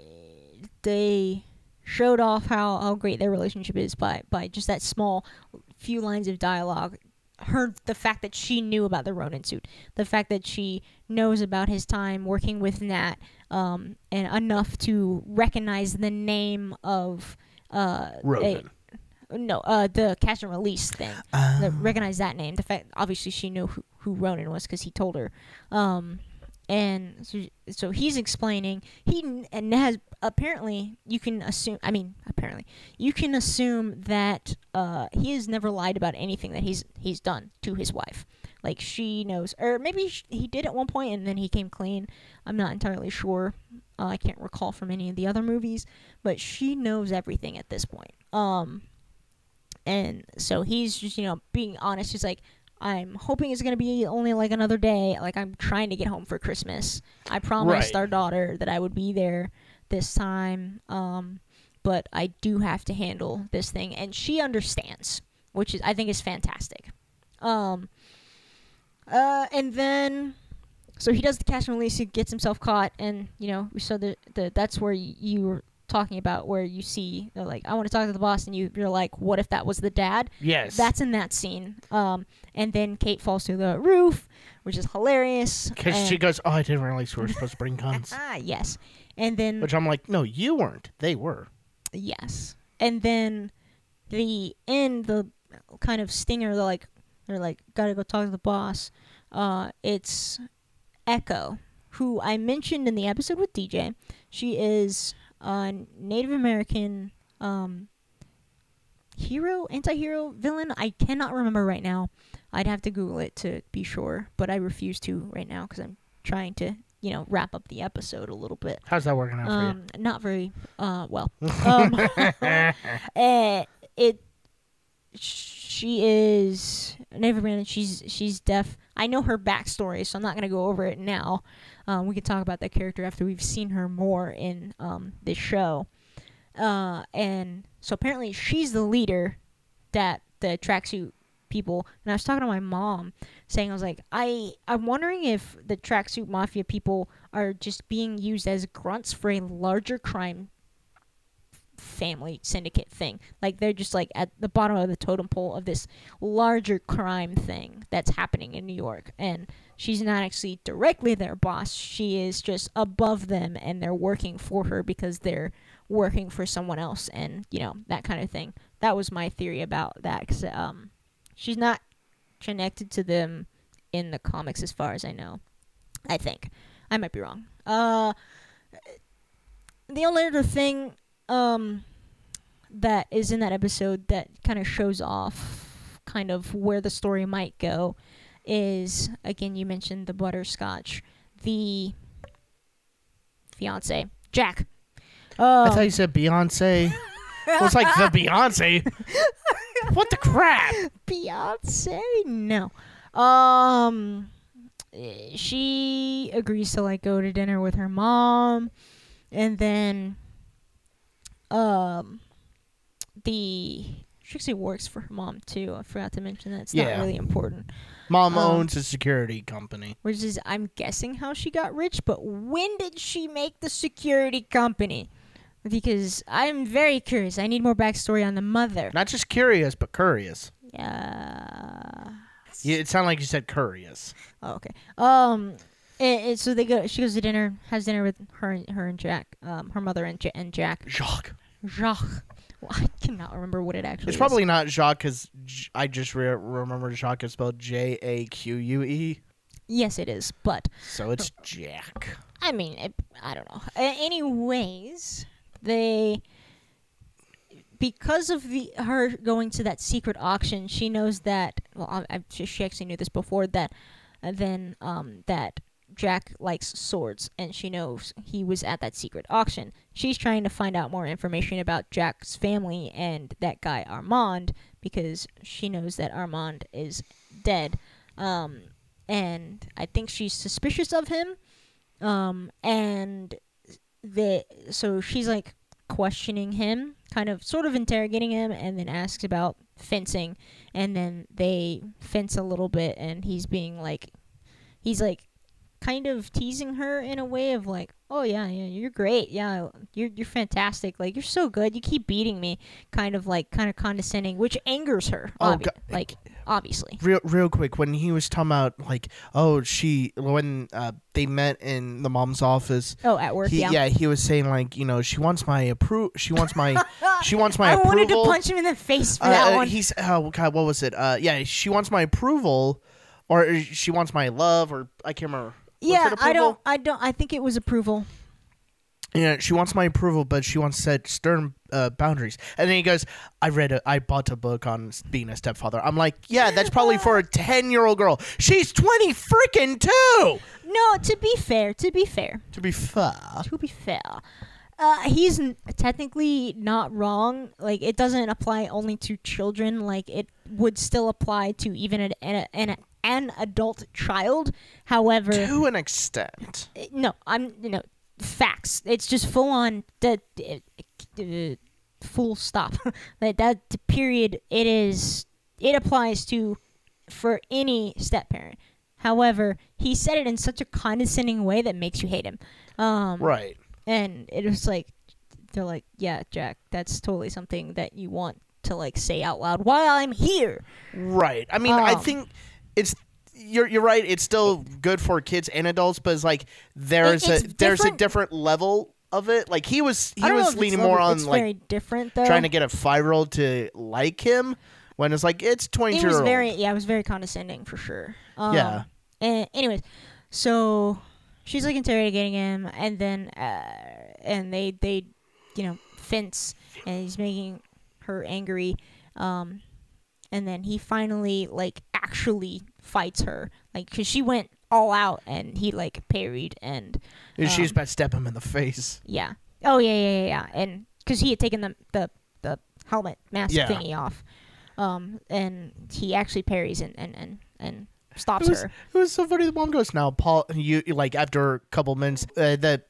Speaker 2: they showed off how, how great their relationship is by by just that small few lines of dialogue her the fact that she knew about the Ronin suit, the fact that she knows about his time working with Nat, um, and enough to recognize the name of uh,
Speaker 1: Ronin.
Speaker 2: a- no, uh, the catch and release thing.
Speaker 1: Uh,
Speaker 2: The, recognize that name. The fact, obviously, she knew who, who Ronin was because he told her. Um, and so, so he's explaining. He and has apparently you can assume. I mean, apparently you can assume that uh, he has never lied about anything that he's he's done to his wife. Like she knows, or maybe he did at one point and then he came clean. I'm not entirely sure. Uh, I can't recall from any of the other movies, but she knows everything at this point. Um, and so he's just you know being honest. He's like, I'm hoping it's gonna be only like another day. Like I'm trying to get home for Christmas. I promised
Speaker 1: Right.
Speaker 2: our daughter that I would be there this time. Um, but I do have to handle this thing, and she understands, which is I think is fantastic. Um, uh, and then so he does the cash and release. He gets himself caught, and you know we saw the, the that's where you, you were talking about where you see they're like I want to talk to the boss and you you're like what if that was the dad
Speaker 1: Yes.
Speaker 2: that's in that scene um and then Kate falls through the roof which is hilarious
Speaker 1: because she goes, "Oh, I didn't realize we were supposed to bring <laughs> guns."
Speaker 2: ah yes and then
Speaker 1: Which I'm like, "No, you weren't. They were."
Speaker 2: Yes. And then the end, the kind of stinger, the like, they're like, gotta go talk to the boss. Uh, it's Echo, who I mentioned in the episode with DJ. She is a Native American um, hero, anti hero, villain. I cannot remember right now. I'd have to Google it to be sure, but I refuse to right now because I'm trying to, you know, wrap up the episode a little bit.
Speaker 1: How's that working out for
Speaker 2: you? not very uh well. Um, <laughs> <laughs> eh, it she is Native American. She's she's deaf. I know her backstory, so I'm not gonna go over it now. Um, we can talk about that character after we've seen her more in um this show. Uh, and so apparently she's the leader that the tracksuit people. And I was talking to my mom, saying I was like, I I'm wondering if the tracksuit mafia people are just being used as grunts for a larger crime family syndicate thing. Like they're just like at the bottom of the totem pole of this larger crime thing that's happening in New York. And she's not actually directly their boss. She is just above them and they're working for her because they're working for someone else and, you know, that kind of thing. That was my theory about that cuz um she's not connected to them in the comics as far as I know. I think. I might be wrong. Uh the only other thing um that is in that episode that kind of shows off kind of where the story might go is again you mentioned the butterscotch the fiance jack
Speaker 1: I
Speaker 2: um,
Speaker 1: thought you said Beyonce. It was like the <laughs> Beyonce. what the crap?
Speaker 2: Beyonce? No. Um, she agrees to like go to dinner with her mom, and then, um, the she actually works for her mom too. I forgot to mention that. It's
Speaker 1: Yeah.
Speaker 2: not really important.
Speaker 1: Mom
Speaker 2: Um,
Speaker 1: owns a security company.
Speaker 2: Which is, I'm guessing, how she got rich. But when did she make the security company? Because I'm very curious. I need more backstory on the mother.
Speaker 1: Not just curious, but curious.
Speaker 2: Yeah.
Speaker 1: You, it sounded like you said curious.
Speaker 2: Oh, okay. Um, and, and so they go. She goes to dinner, has dinner with her, and her and Jack. Um, her mother and, ja- and Jack.
Speaker 1: Jacques.
Speaker 2: Jacques. Well, <laughs> I cannot remember what it actually. Is.
Speaker 1: It's
Speaker 2: is.
Speaker 1: probably not Jacques because I just re- remember Jacques is spelled J A Q U E.
Speaker 2: Yes, it is. But
Speaker 1: So it's Jack.
Speaker 2: I mean, it, I don't know. A- anyways, they because of the her going to that secret auction, she knows that. Well, I, I, she she actually knew this before that. Uh, then um, that Jack likes swords, and she knows he was at that secret auction. She's trying to find out more information about Jack's family and that guy Armand because she knows that Armand is dead. Um, and I think she's suspicious of him. Um, and the so she's like questioning him, kind of sort of interrogating him, and then asks about fencing, and then they fence a little bit, and he's being like, he's like kind of teasing her in a way of like, oh yeah, yeah, you're great, yeah, you're you're fantastic, like you're so good, you keep beating me, kind of like kind of condescending, which angers her,
Speaker 1: Oh,
Speaker 2: obvi-
Speaker 1: God.
Speaker 2: like obviously.
Speaker 1: Real, real quick, when he was talking about like, oh, she when uh, they met in the mom's office,
Speaker 2: Oh, at work,
Speaker 1: he,
Speaker 2: yeah.
Speaker 1: he was saying like, you know, she wants my appro, she wants my, <laughs> she wants my
Speaker 2: I
Speaker 1: approval.
Speaker 2: wanted to punch him in the face for
Speaker 1: Uh,
Speaker 2: that
Speaker 1: uh,
Speaker 2: one.
Speaker 1: He's oh god, what was it? Uh, yeah, she wants my approval, or she wants my love, or I can't remember.
Speaker 2: Yeah, I don't. I don't, I think it was approval.
Speaker 1: Yeah, she wants my approval, but she wants set stern uh, boundaries. And then he goes, "I read a, I bought a book on being a stepfather." I'm like, "Yeah, that's probably for a ten year old girl. She's twenty freaking two.
Speaker 2: No, to be fair, to be fair,
Speaker 1: To be fair,
Speaker 2: to be fair, uh, he's n- technically not wrong. Like it doesn't apply only to children. Like it would still apply to even an an, an, an adult child. However,
Speaker 1: to an extent.
Speaker 2: uh, no, I'm you know facts. It's just full on the uh, full stop. <laughs> that that period. It is. It applies to for any step parent. However, he said it in such a condescending way that makes you hate him. Um,
Speaker 1: Right.
Speaker 2: And it was like they're like, yeah, Jack, that's totally something that you want to like say out loud while I'm here.
Speaker 1: Right. I mean, I
Speaker 2: Um,
Speaker 1: think it's you're you're right. It's still good for kids and adults, but it's like there's
Speaker 2: it's
Speaker 1: a there's a
Speaker 2: different-
Speaker 1: level of it. Like he was he
Speaker 2: I
Speaker 1: was leaning
Speaker 2: level-
Speaker 1: more on
Speaker 2: it's
Speaker 1: like
Speaker 2: very different though.
Speaker 1: trying to get a five year old to like him when it's like it's twenty
Speaker 2: it was very yeah, it was very condescending for sure. Um,
Speaker 1: Yeah.
Speaker 2: And anyways, so she's like interrogating him, and then uh, and they they you know fence, and he's making her angry. Um, and then he finally like actually fights her, like because she went all out, and he like parried, and
Speaker 1: And She's
Speaker 2: um,
Speaker 1: about to step him in the face.
Speaker 2: yeah. Oh yeah yeah yeah yeah, and because he had taken the the the helmet mask
Speaker 1: Yeah.
Speaker 2: thingy off, um, and he actually parries and and and and stops
Speaker 1: It was,
Speaker 2: her.
Speaker 1: it was so funny. The mom goes, "Now, Paul, you like after a couple minutes, uh, that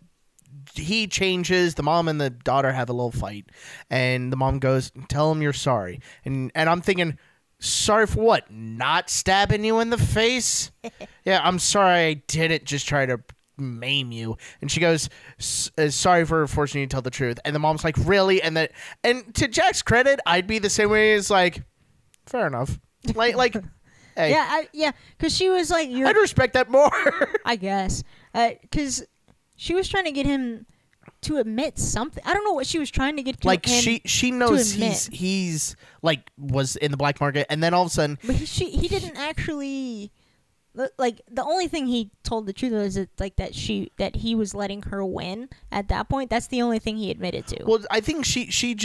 Speaker 1: he changes. The mom and the daughter have a little fight, and the mom goes, "Tell him you're sorry." And and I'm thinking, sorry for what? Not stabbing you in the face? <laughs> yeah, I'm sorry. I didn't just try to maim you. And she goes, "S- uh, "Sorry for forcing you to tell the truth." And the mom's like, "Really?" And that and to Jack's credit, I'd be the same way as like, fair enough. Like like. Hey,
Speaker 2: Yeah, I, yeah, because she was like,
Speaker 1: I'd respect that more. <laughs>
Speaker 2: I guess, because she was trying to get him to admit something. I don't know what she was trying to get to
Speaker 1: like
Speaker 2: him,
Speaker 1: she she knows he's he's like was in the black market and then all of a sudden
Speaker 2: but he, she he didn't actually. Like the only thing he told the truth was that, like that she that he was letting her win at that point. That's the only thing he admitted to.
Speaker 1: well i think she she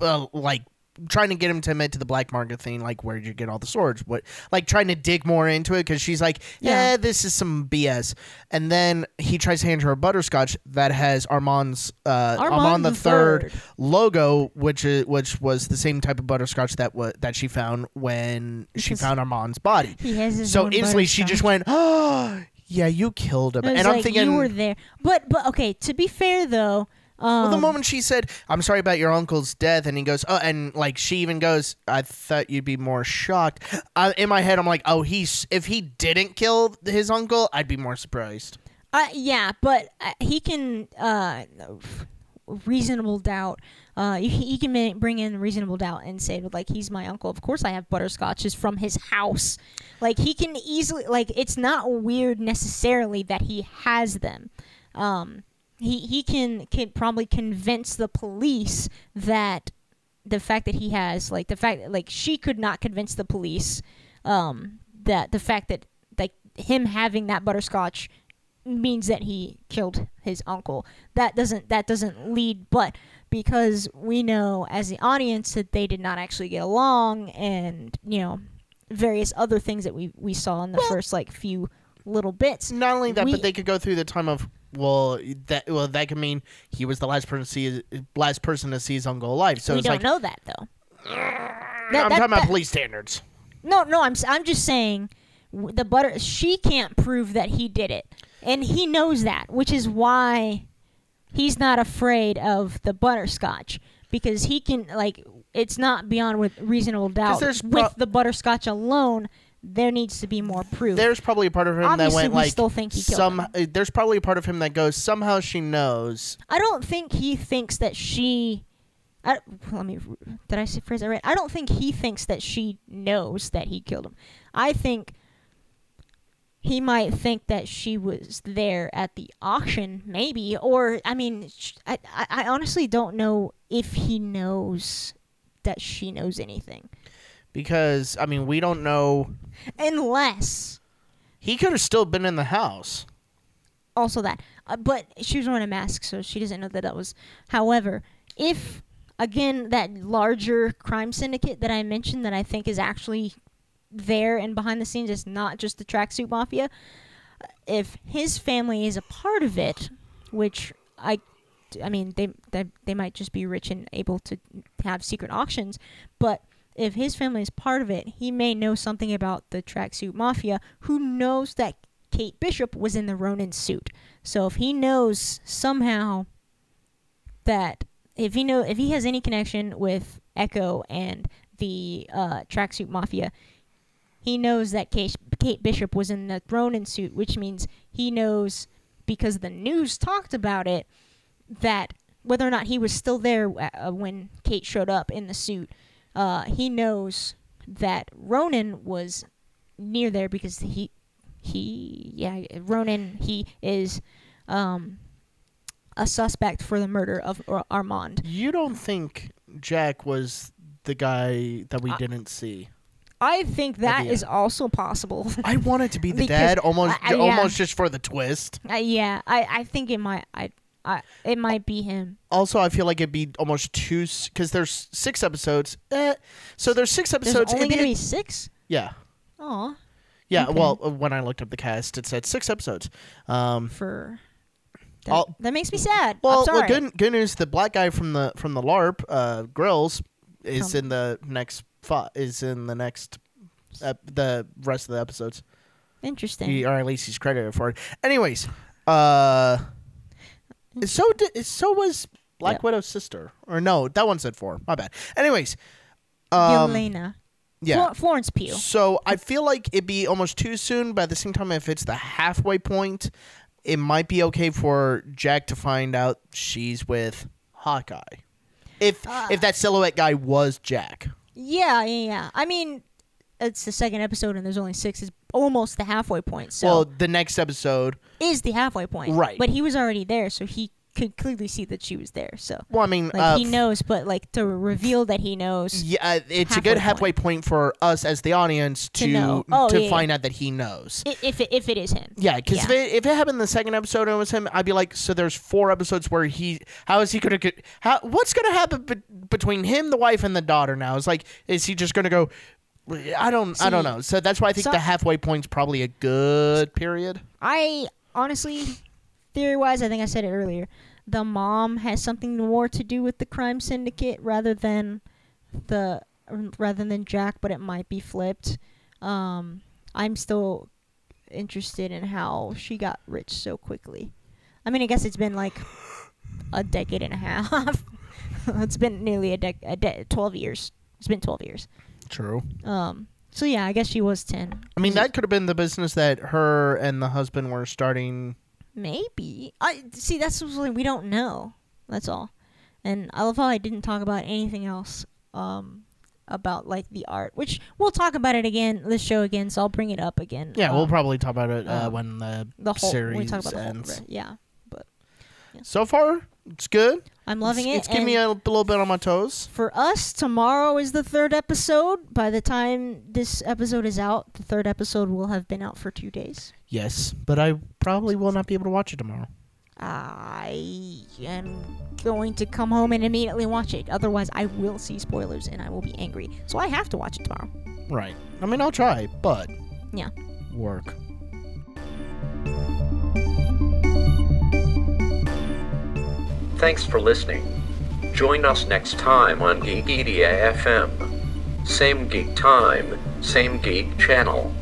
Speaker 1: uh, like trying to get him to admit to the black market thing like where'd you get all the swords what like trying to dig more into it because she's like yeah.
Speaker 2: Yeah.
Speaker 1: this is some bs and then he tries to hand her a butterscotch that has armand's uh armand,
Speaker 2: Armand
Speaker 1: the
Speaker 2: the
Speaker 1: third,
Speaker 2: Third.
Speaker 1: logo which is which was the same type of butterscotch that was that she found when she found armand's body
Speaker 2: he has his
Speaker 1: so instantly she just went oh yeah you killed him and i'm
Speaker 2: like,
Speaker 1: thinking
Speaker 2: you were there, but but okay. To be fair though, um,
Speaker 1: Well, the moment she said, "I'm sorry about your uncle's death," and he goes, "Oh," and like she even goes, "I thought you'd be more shocked." Uh, in my head, I'm like, "Oh, he's if he didn't kill his uncle, I'd be more surprised."
Speaker 2: Uh, yeah, but uh, he can uh, reasonable doubt. Uh, he, he can ma- bring in reasonable doubt and say like he's my uncle. Of course, I have butterscotches from his house. Like he can easily like it's not weird necessarily that he has them. Um, he he can can probably convince the police that the fact that he has like the fact that like she could not convince the police um that the fact that like him having that butterscotch means that he killed his uncle. That doesn't that doesn't lead but because we know as the audience that they did not actually get along and you know various other things that we we saw in the first like few little bits
Speaker 1: Not only that,
Speaker 2: We-
Speaker 1: but they could go through the time of well, that well that could mean he was the last person to see his, last person to see his uncle alive. So
Speaker 2: we don't
Speaker 1: like
Speaker 2: know that though
Speaker 1: I'm
Speaker 2: That- that-
Speaker 1: talking about police standards.
Speaker 2: No, no, I'm I'm just saying the butter she can't prove that he did it. And he knows that, which is why he's not afraid of the butterscotch because he can like it's not beyond with reasonable doubt.
Speaker 1: there's
Speaker 2: With the butterscotch alone, there needs to be more proof.
Speaker 1: There's probably a part of him
Speaker 2: Obviously,
Speaker 1: that went
Speaker 2: we
Speaker 1: like
Speaker 2: still think he killed
Speaker 1: some.
Speaker 2: him.
Speaker 1: uh, There's probably a part of him that goes somehow she knows.
Speaker 2: I don't think he thinks that she. I, let me. Did I say phrase that right? I don't think he thinks that she knows that he killed him. I think he might think that she was there at the auction, maybe, or I mean, I, I, I honestly don't know if he knows that she knows anything,
Speaker 1: Because I mean, we don't know.
Speaker 2: unless
Speaker 1: He could have still been in the house.
Speaker 2: also that. Uh, but she was wearing a mask, so she doesn't know that that was. However, if again that larger crime syndicate that I mentioned that I think is actually there and behind the scenes, it's not just the tracksuit mafia. uh, If his family is a part of it, which I, I mean, they they they might just be rich and able to have secret auctions, but if his family is part of it, he may know something about the tracksuit mafia. Who knows that Kate Bishop was in the Ronin suit? So if he knows somehow that if he know if he has any connection with Echo and the uh, tracksuit mafia, he knows that Kate, Kate Bishop was in the Ronin suit, which means he knows because the news talked about it that whether or not he was still there uh, when Kate showed up in the suit, uh, he knows that Ronin was near there because he he yeah Ronin he is um a suspect for the murder of Ar- Armand.
Speaker 1: You don't think Jack was the guy that we
Speaker 2: I-
Speaker 1: didn't see?
Speaker 2: I think that is also possible. <laughs>
Speaker 1: I wanted to be the dad, almost,
Speaker 2: I- yeah.
Speaker 1: almost just for the twist.
Speaker 2: uh, yeah, I I think it might I I it might be him.
Speaker 1: Also, I feel like it'd be almost two because there's six episodes. Eh, so there's six
Speaker 2: There's
Speaker 1: episodes.
Speaker 2: only gonna
Speaker 1: be-
Speaker 2: six.
Speaker 1: yeah,
Speaker 2: Aw,
Speaker 1: yeah.
Speaker 2: Okay.
Speaker 1: Well, uh, when I looked up the cast, it said six episodes. Um,
Speaker 2: for that,
Speaker 1: I'll-
Speaker 2: that makes me sad.
Speaker 1: well,
Speaker 2: I'm sorry.
Speaker 1: well, good good news. The black guy from the from the LARP, uh, Grills, is in the next is in the next ep- the rest of the episodes.
Speaker 2: Interesting.
Speaker 1: He, or at least he's credited for it. Anyways, uh, so di- so was Black
Speaker 2: Yeah.
Speaker 1: Widow's sister, or no, that one said four. My bad. Anyways, um,
Speaker 2: Yelena.
Speaker 1: yeah.
Speaker 2: Flor- Florence Pugh.
Speaker 1: So I feel like it'd be almost too soon, but at the same time, if it's the halfway point, it might be okay for Jack to find out she's with Hawkeye. If
Speaker 2: Uh,
Speaker 1: if that silhouette guy was Jack.
Speaker 2: Yeah, yeah, yeah. I mean, it's the second episode and there's only six. Is almost the halfway point. So
Speaker 1: well, the next episode.
Speaker 2: is the halfway point.
Speaker 1: Right.
Speaker 2: But he was already there, so he could clearly see that she was there. So
Speaker 1: Well, I mean,
Speaker 2: like
Speaker 1: uh,
Speaker 2: he knows, but like to reveal that he knows.
Speaker 1: Yeah, uh, it's a good halfway point for us as the audience
Speaker 2: To
Speaker 1: to
Speaker 2: know. Oh,
Speaker 1: to
Speaker 2: yeah,
Speaker 1: find out that he knows.
Speaker 2: If it, if it is him.
Speaker 1: Yeah, because
Speaker 2: Yeah.
Speaker 1: if it if it happened in the second episode and it was him, I'd be like, so there's four episodes where he, how is he gonna get, how what's gonna happen be- between him, the wife, and the daughter now? It's like, is he just gonna go? I don't, I don't know. So that's why I think
Speaker 2: so-
Speaker 1: the halfway point's probably a good period.
Speaker 2: I honestly, theory wise, I think I said it earlier. The mom has something more to do with the crime syndicate rather than the rather than Jack, but it might be flipped. Um, I'm still interested in how she got rich so quickly. I mean, I guess it's been like a decade and a half. <laughs> it's been nearly a dec a de- twelve years. It's been twelve years.
Speaker 1: True.
Speaker 2: Um, so yeah, I guess she was ten.
Speaker 1: I mean, that could have been the business that her and the husband were starting.
Speaker 2: Maybe. I see. That's something we don't know. That's all. And I love how I didn't talk about anything else. Um, about like the art, which we'll talk about it again. This show again, so I'll bring it up again.
Speaker 1: Yeah, we'll
Speaker 2: Um,
Speaker 1: probably talk about it uh,
Speaker 2: uh,
Speaker 1: when the
Speaker 2: the whole.
Speaker 1: series
Speaker 2: we talk about the whole.
Speaker 1: ends.
Speaker 2: right, Yeah,
Speaker 1: So far, it's good.
Speaker 2: I'm loving
Speaker 1: it's,
Speaker 2: it.
Speaker 1: It's giving me a little bit on my toes.
Speaker 2: for us, tomorrow is the third episode. By the time this episode is out, the third episode will have been out for two days.
Speaker 1: Yes, but I probably will not be able to watch it tomorrow.
Speaker 2: I am going to come home and immediately watch it. Otherwise, I will see spoilers and I will be angry. So I have to watch it tomorrow.
Speaker 1: Right. I mean, I'll try, but
Speaker 2: Yeah.
Speaker 1: work.
Speaker 3: Thanks for listening. Join us next time on Geekedia FM. Same geek time, same geek channel.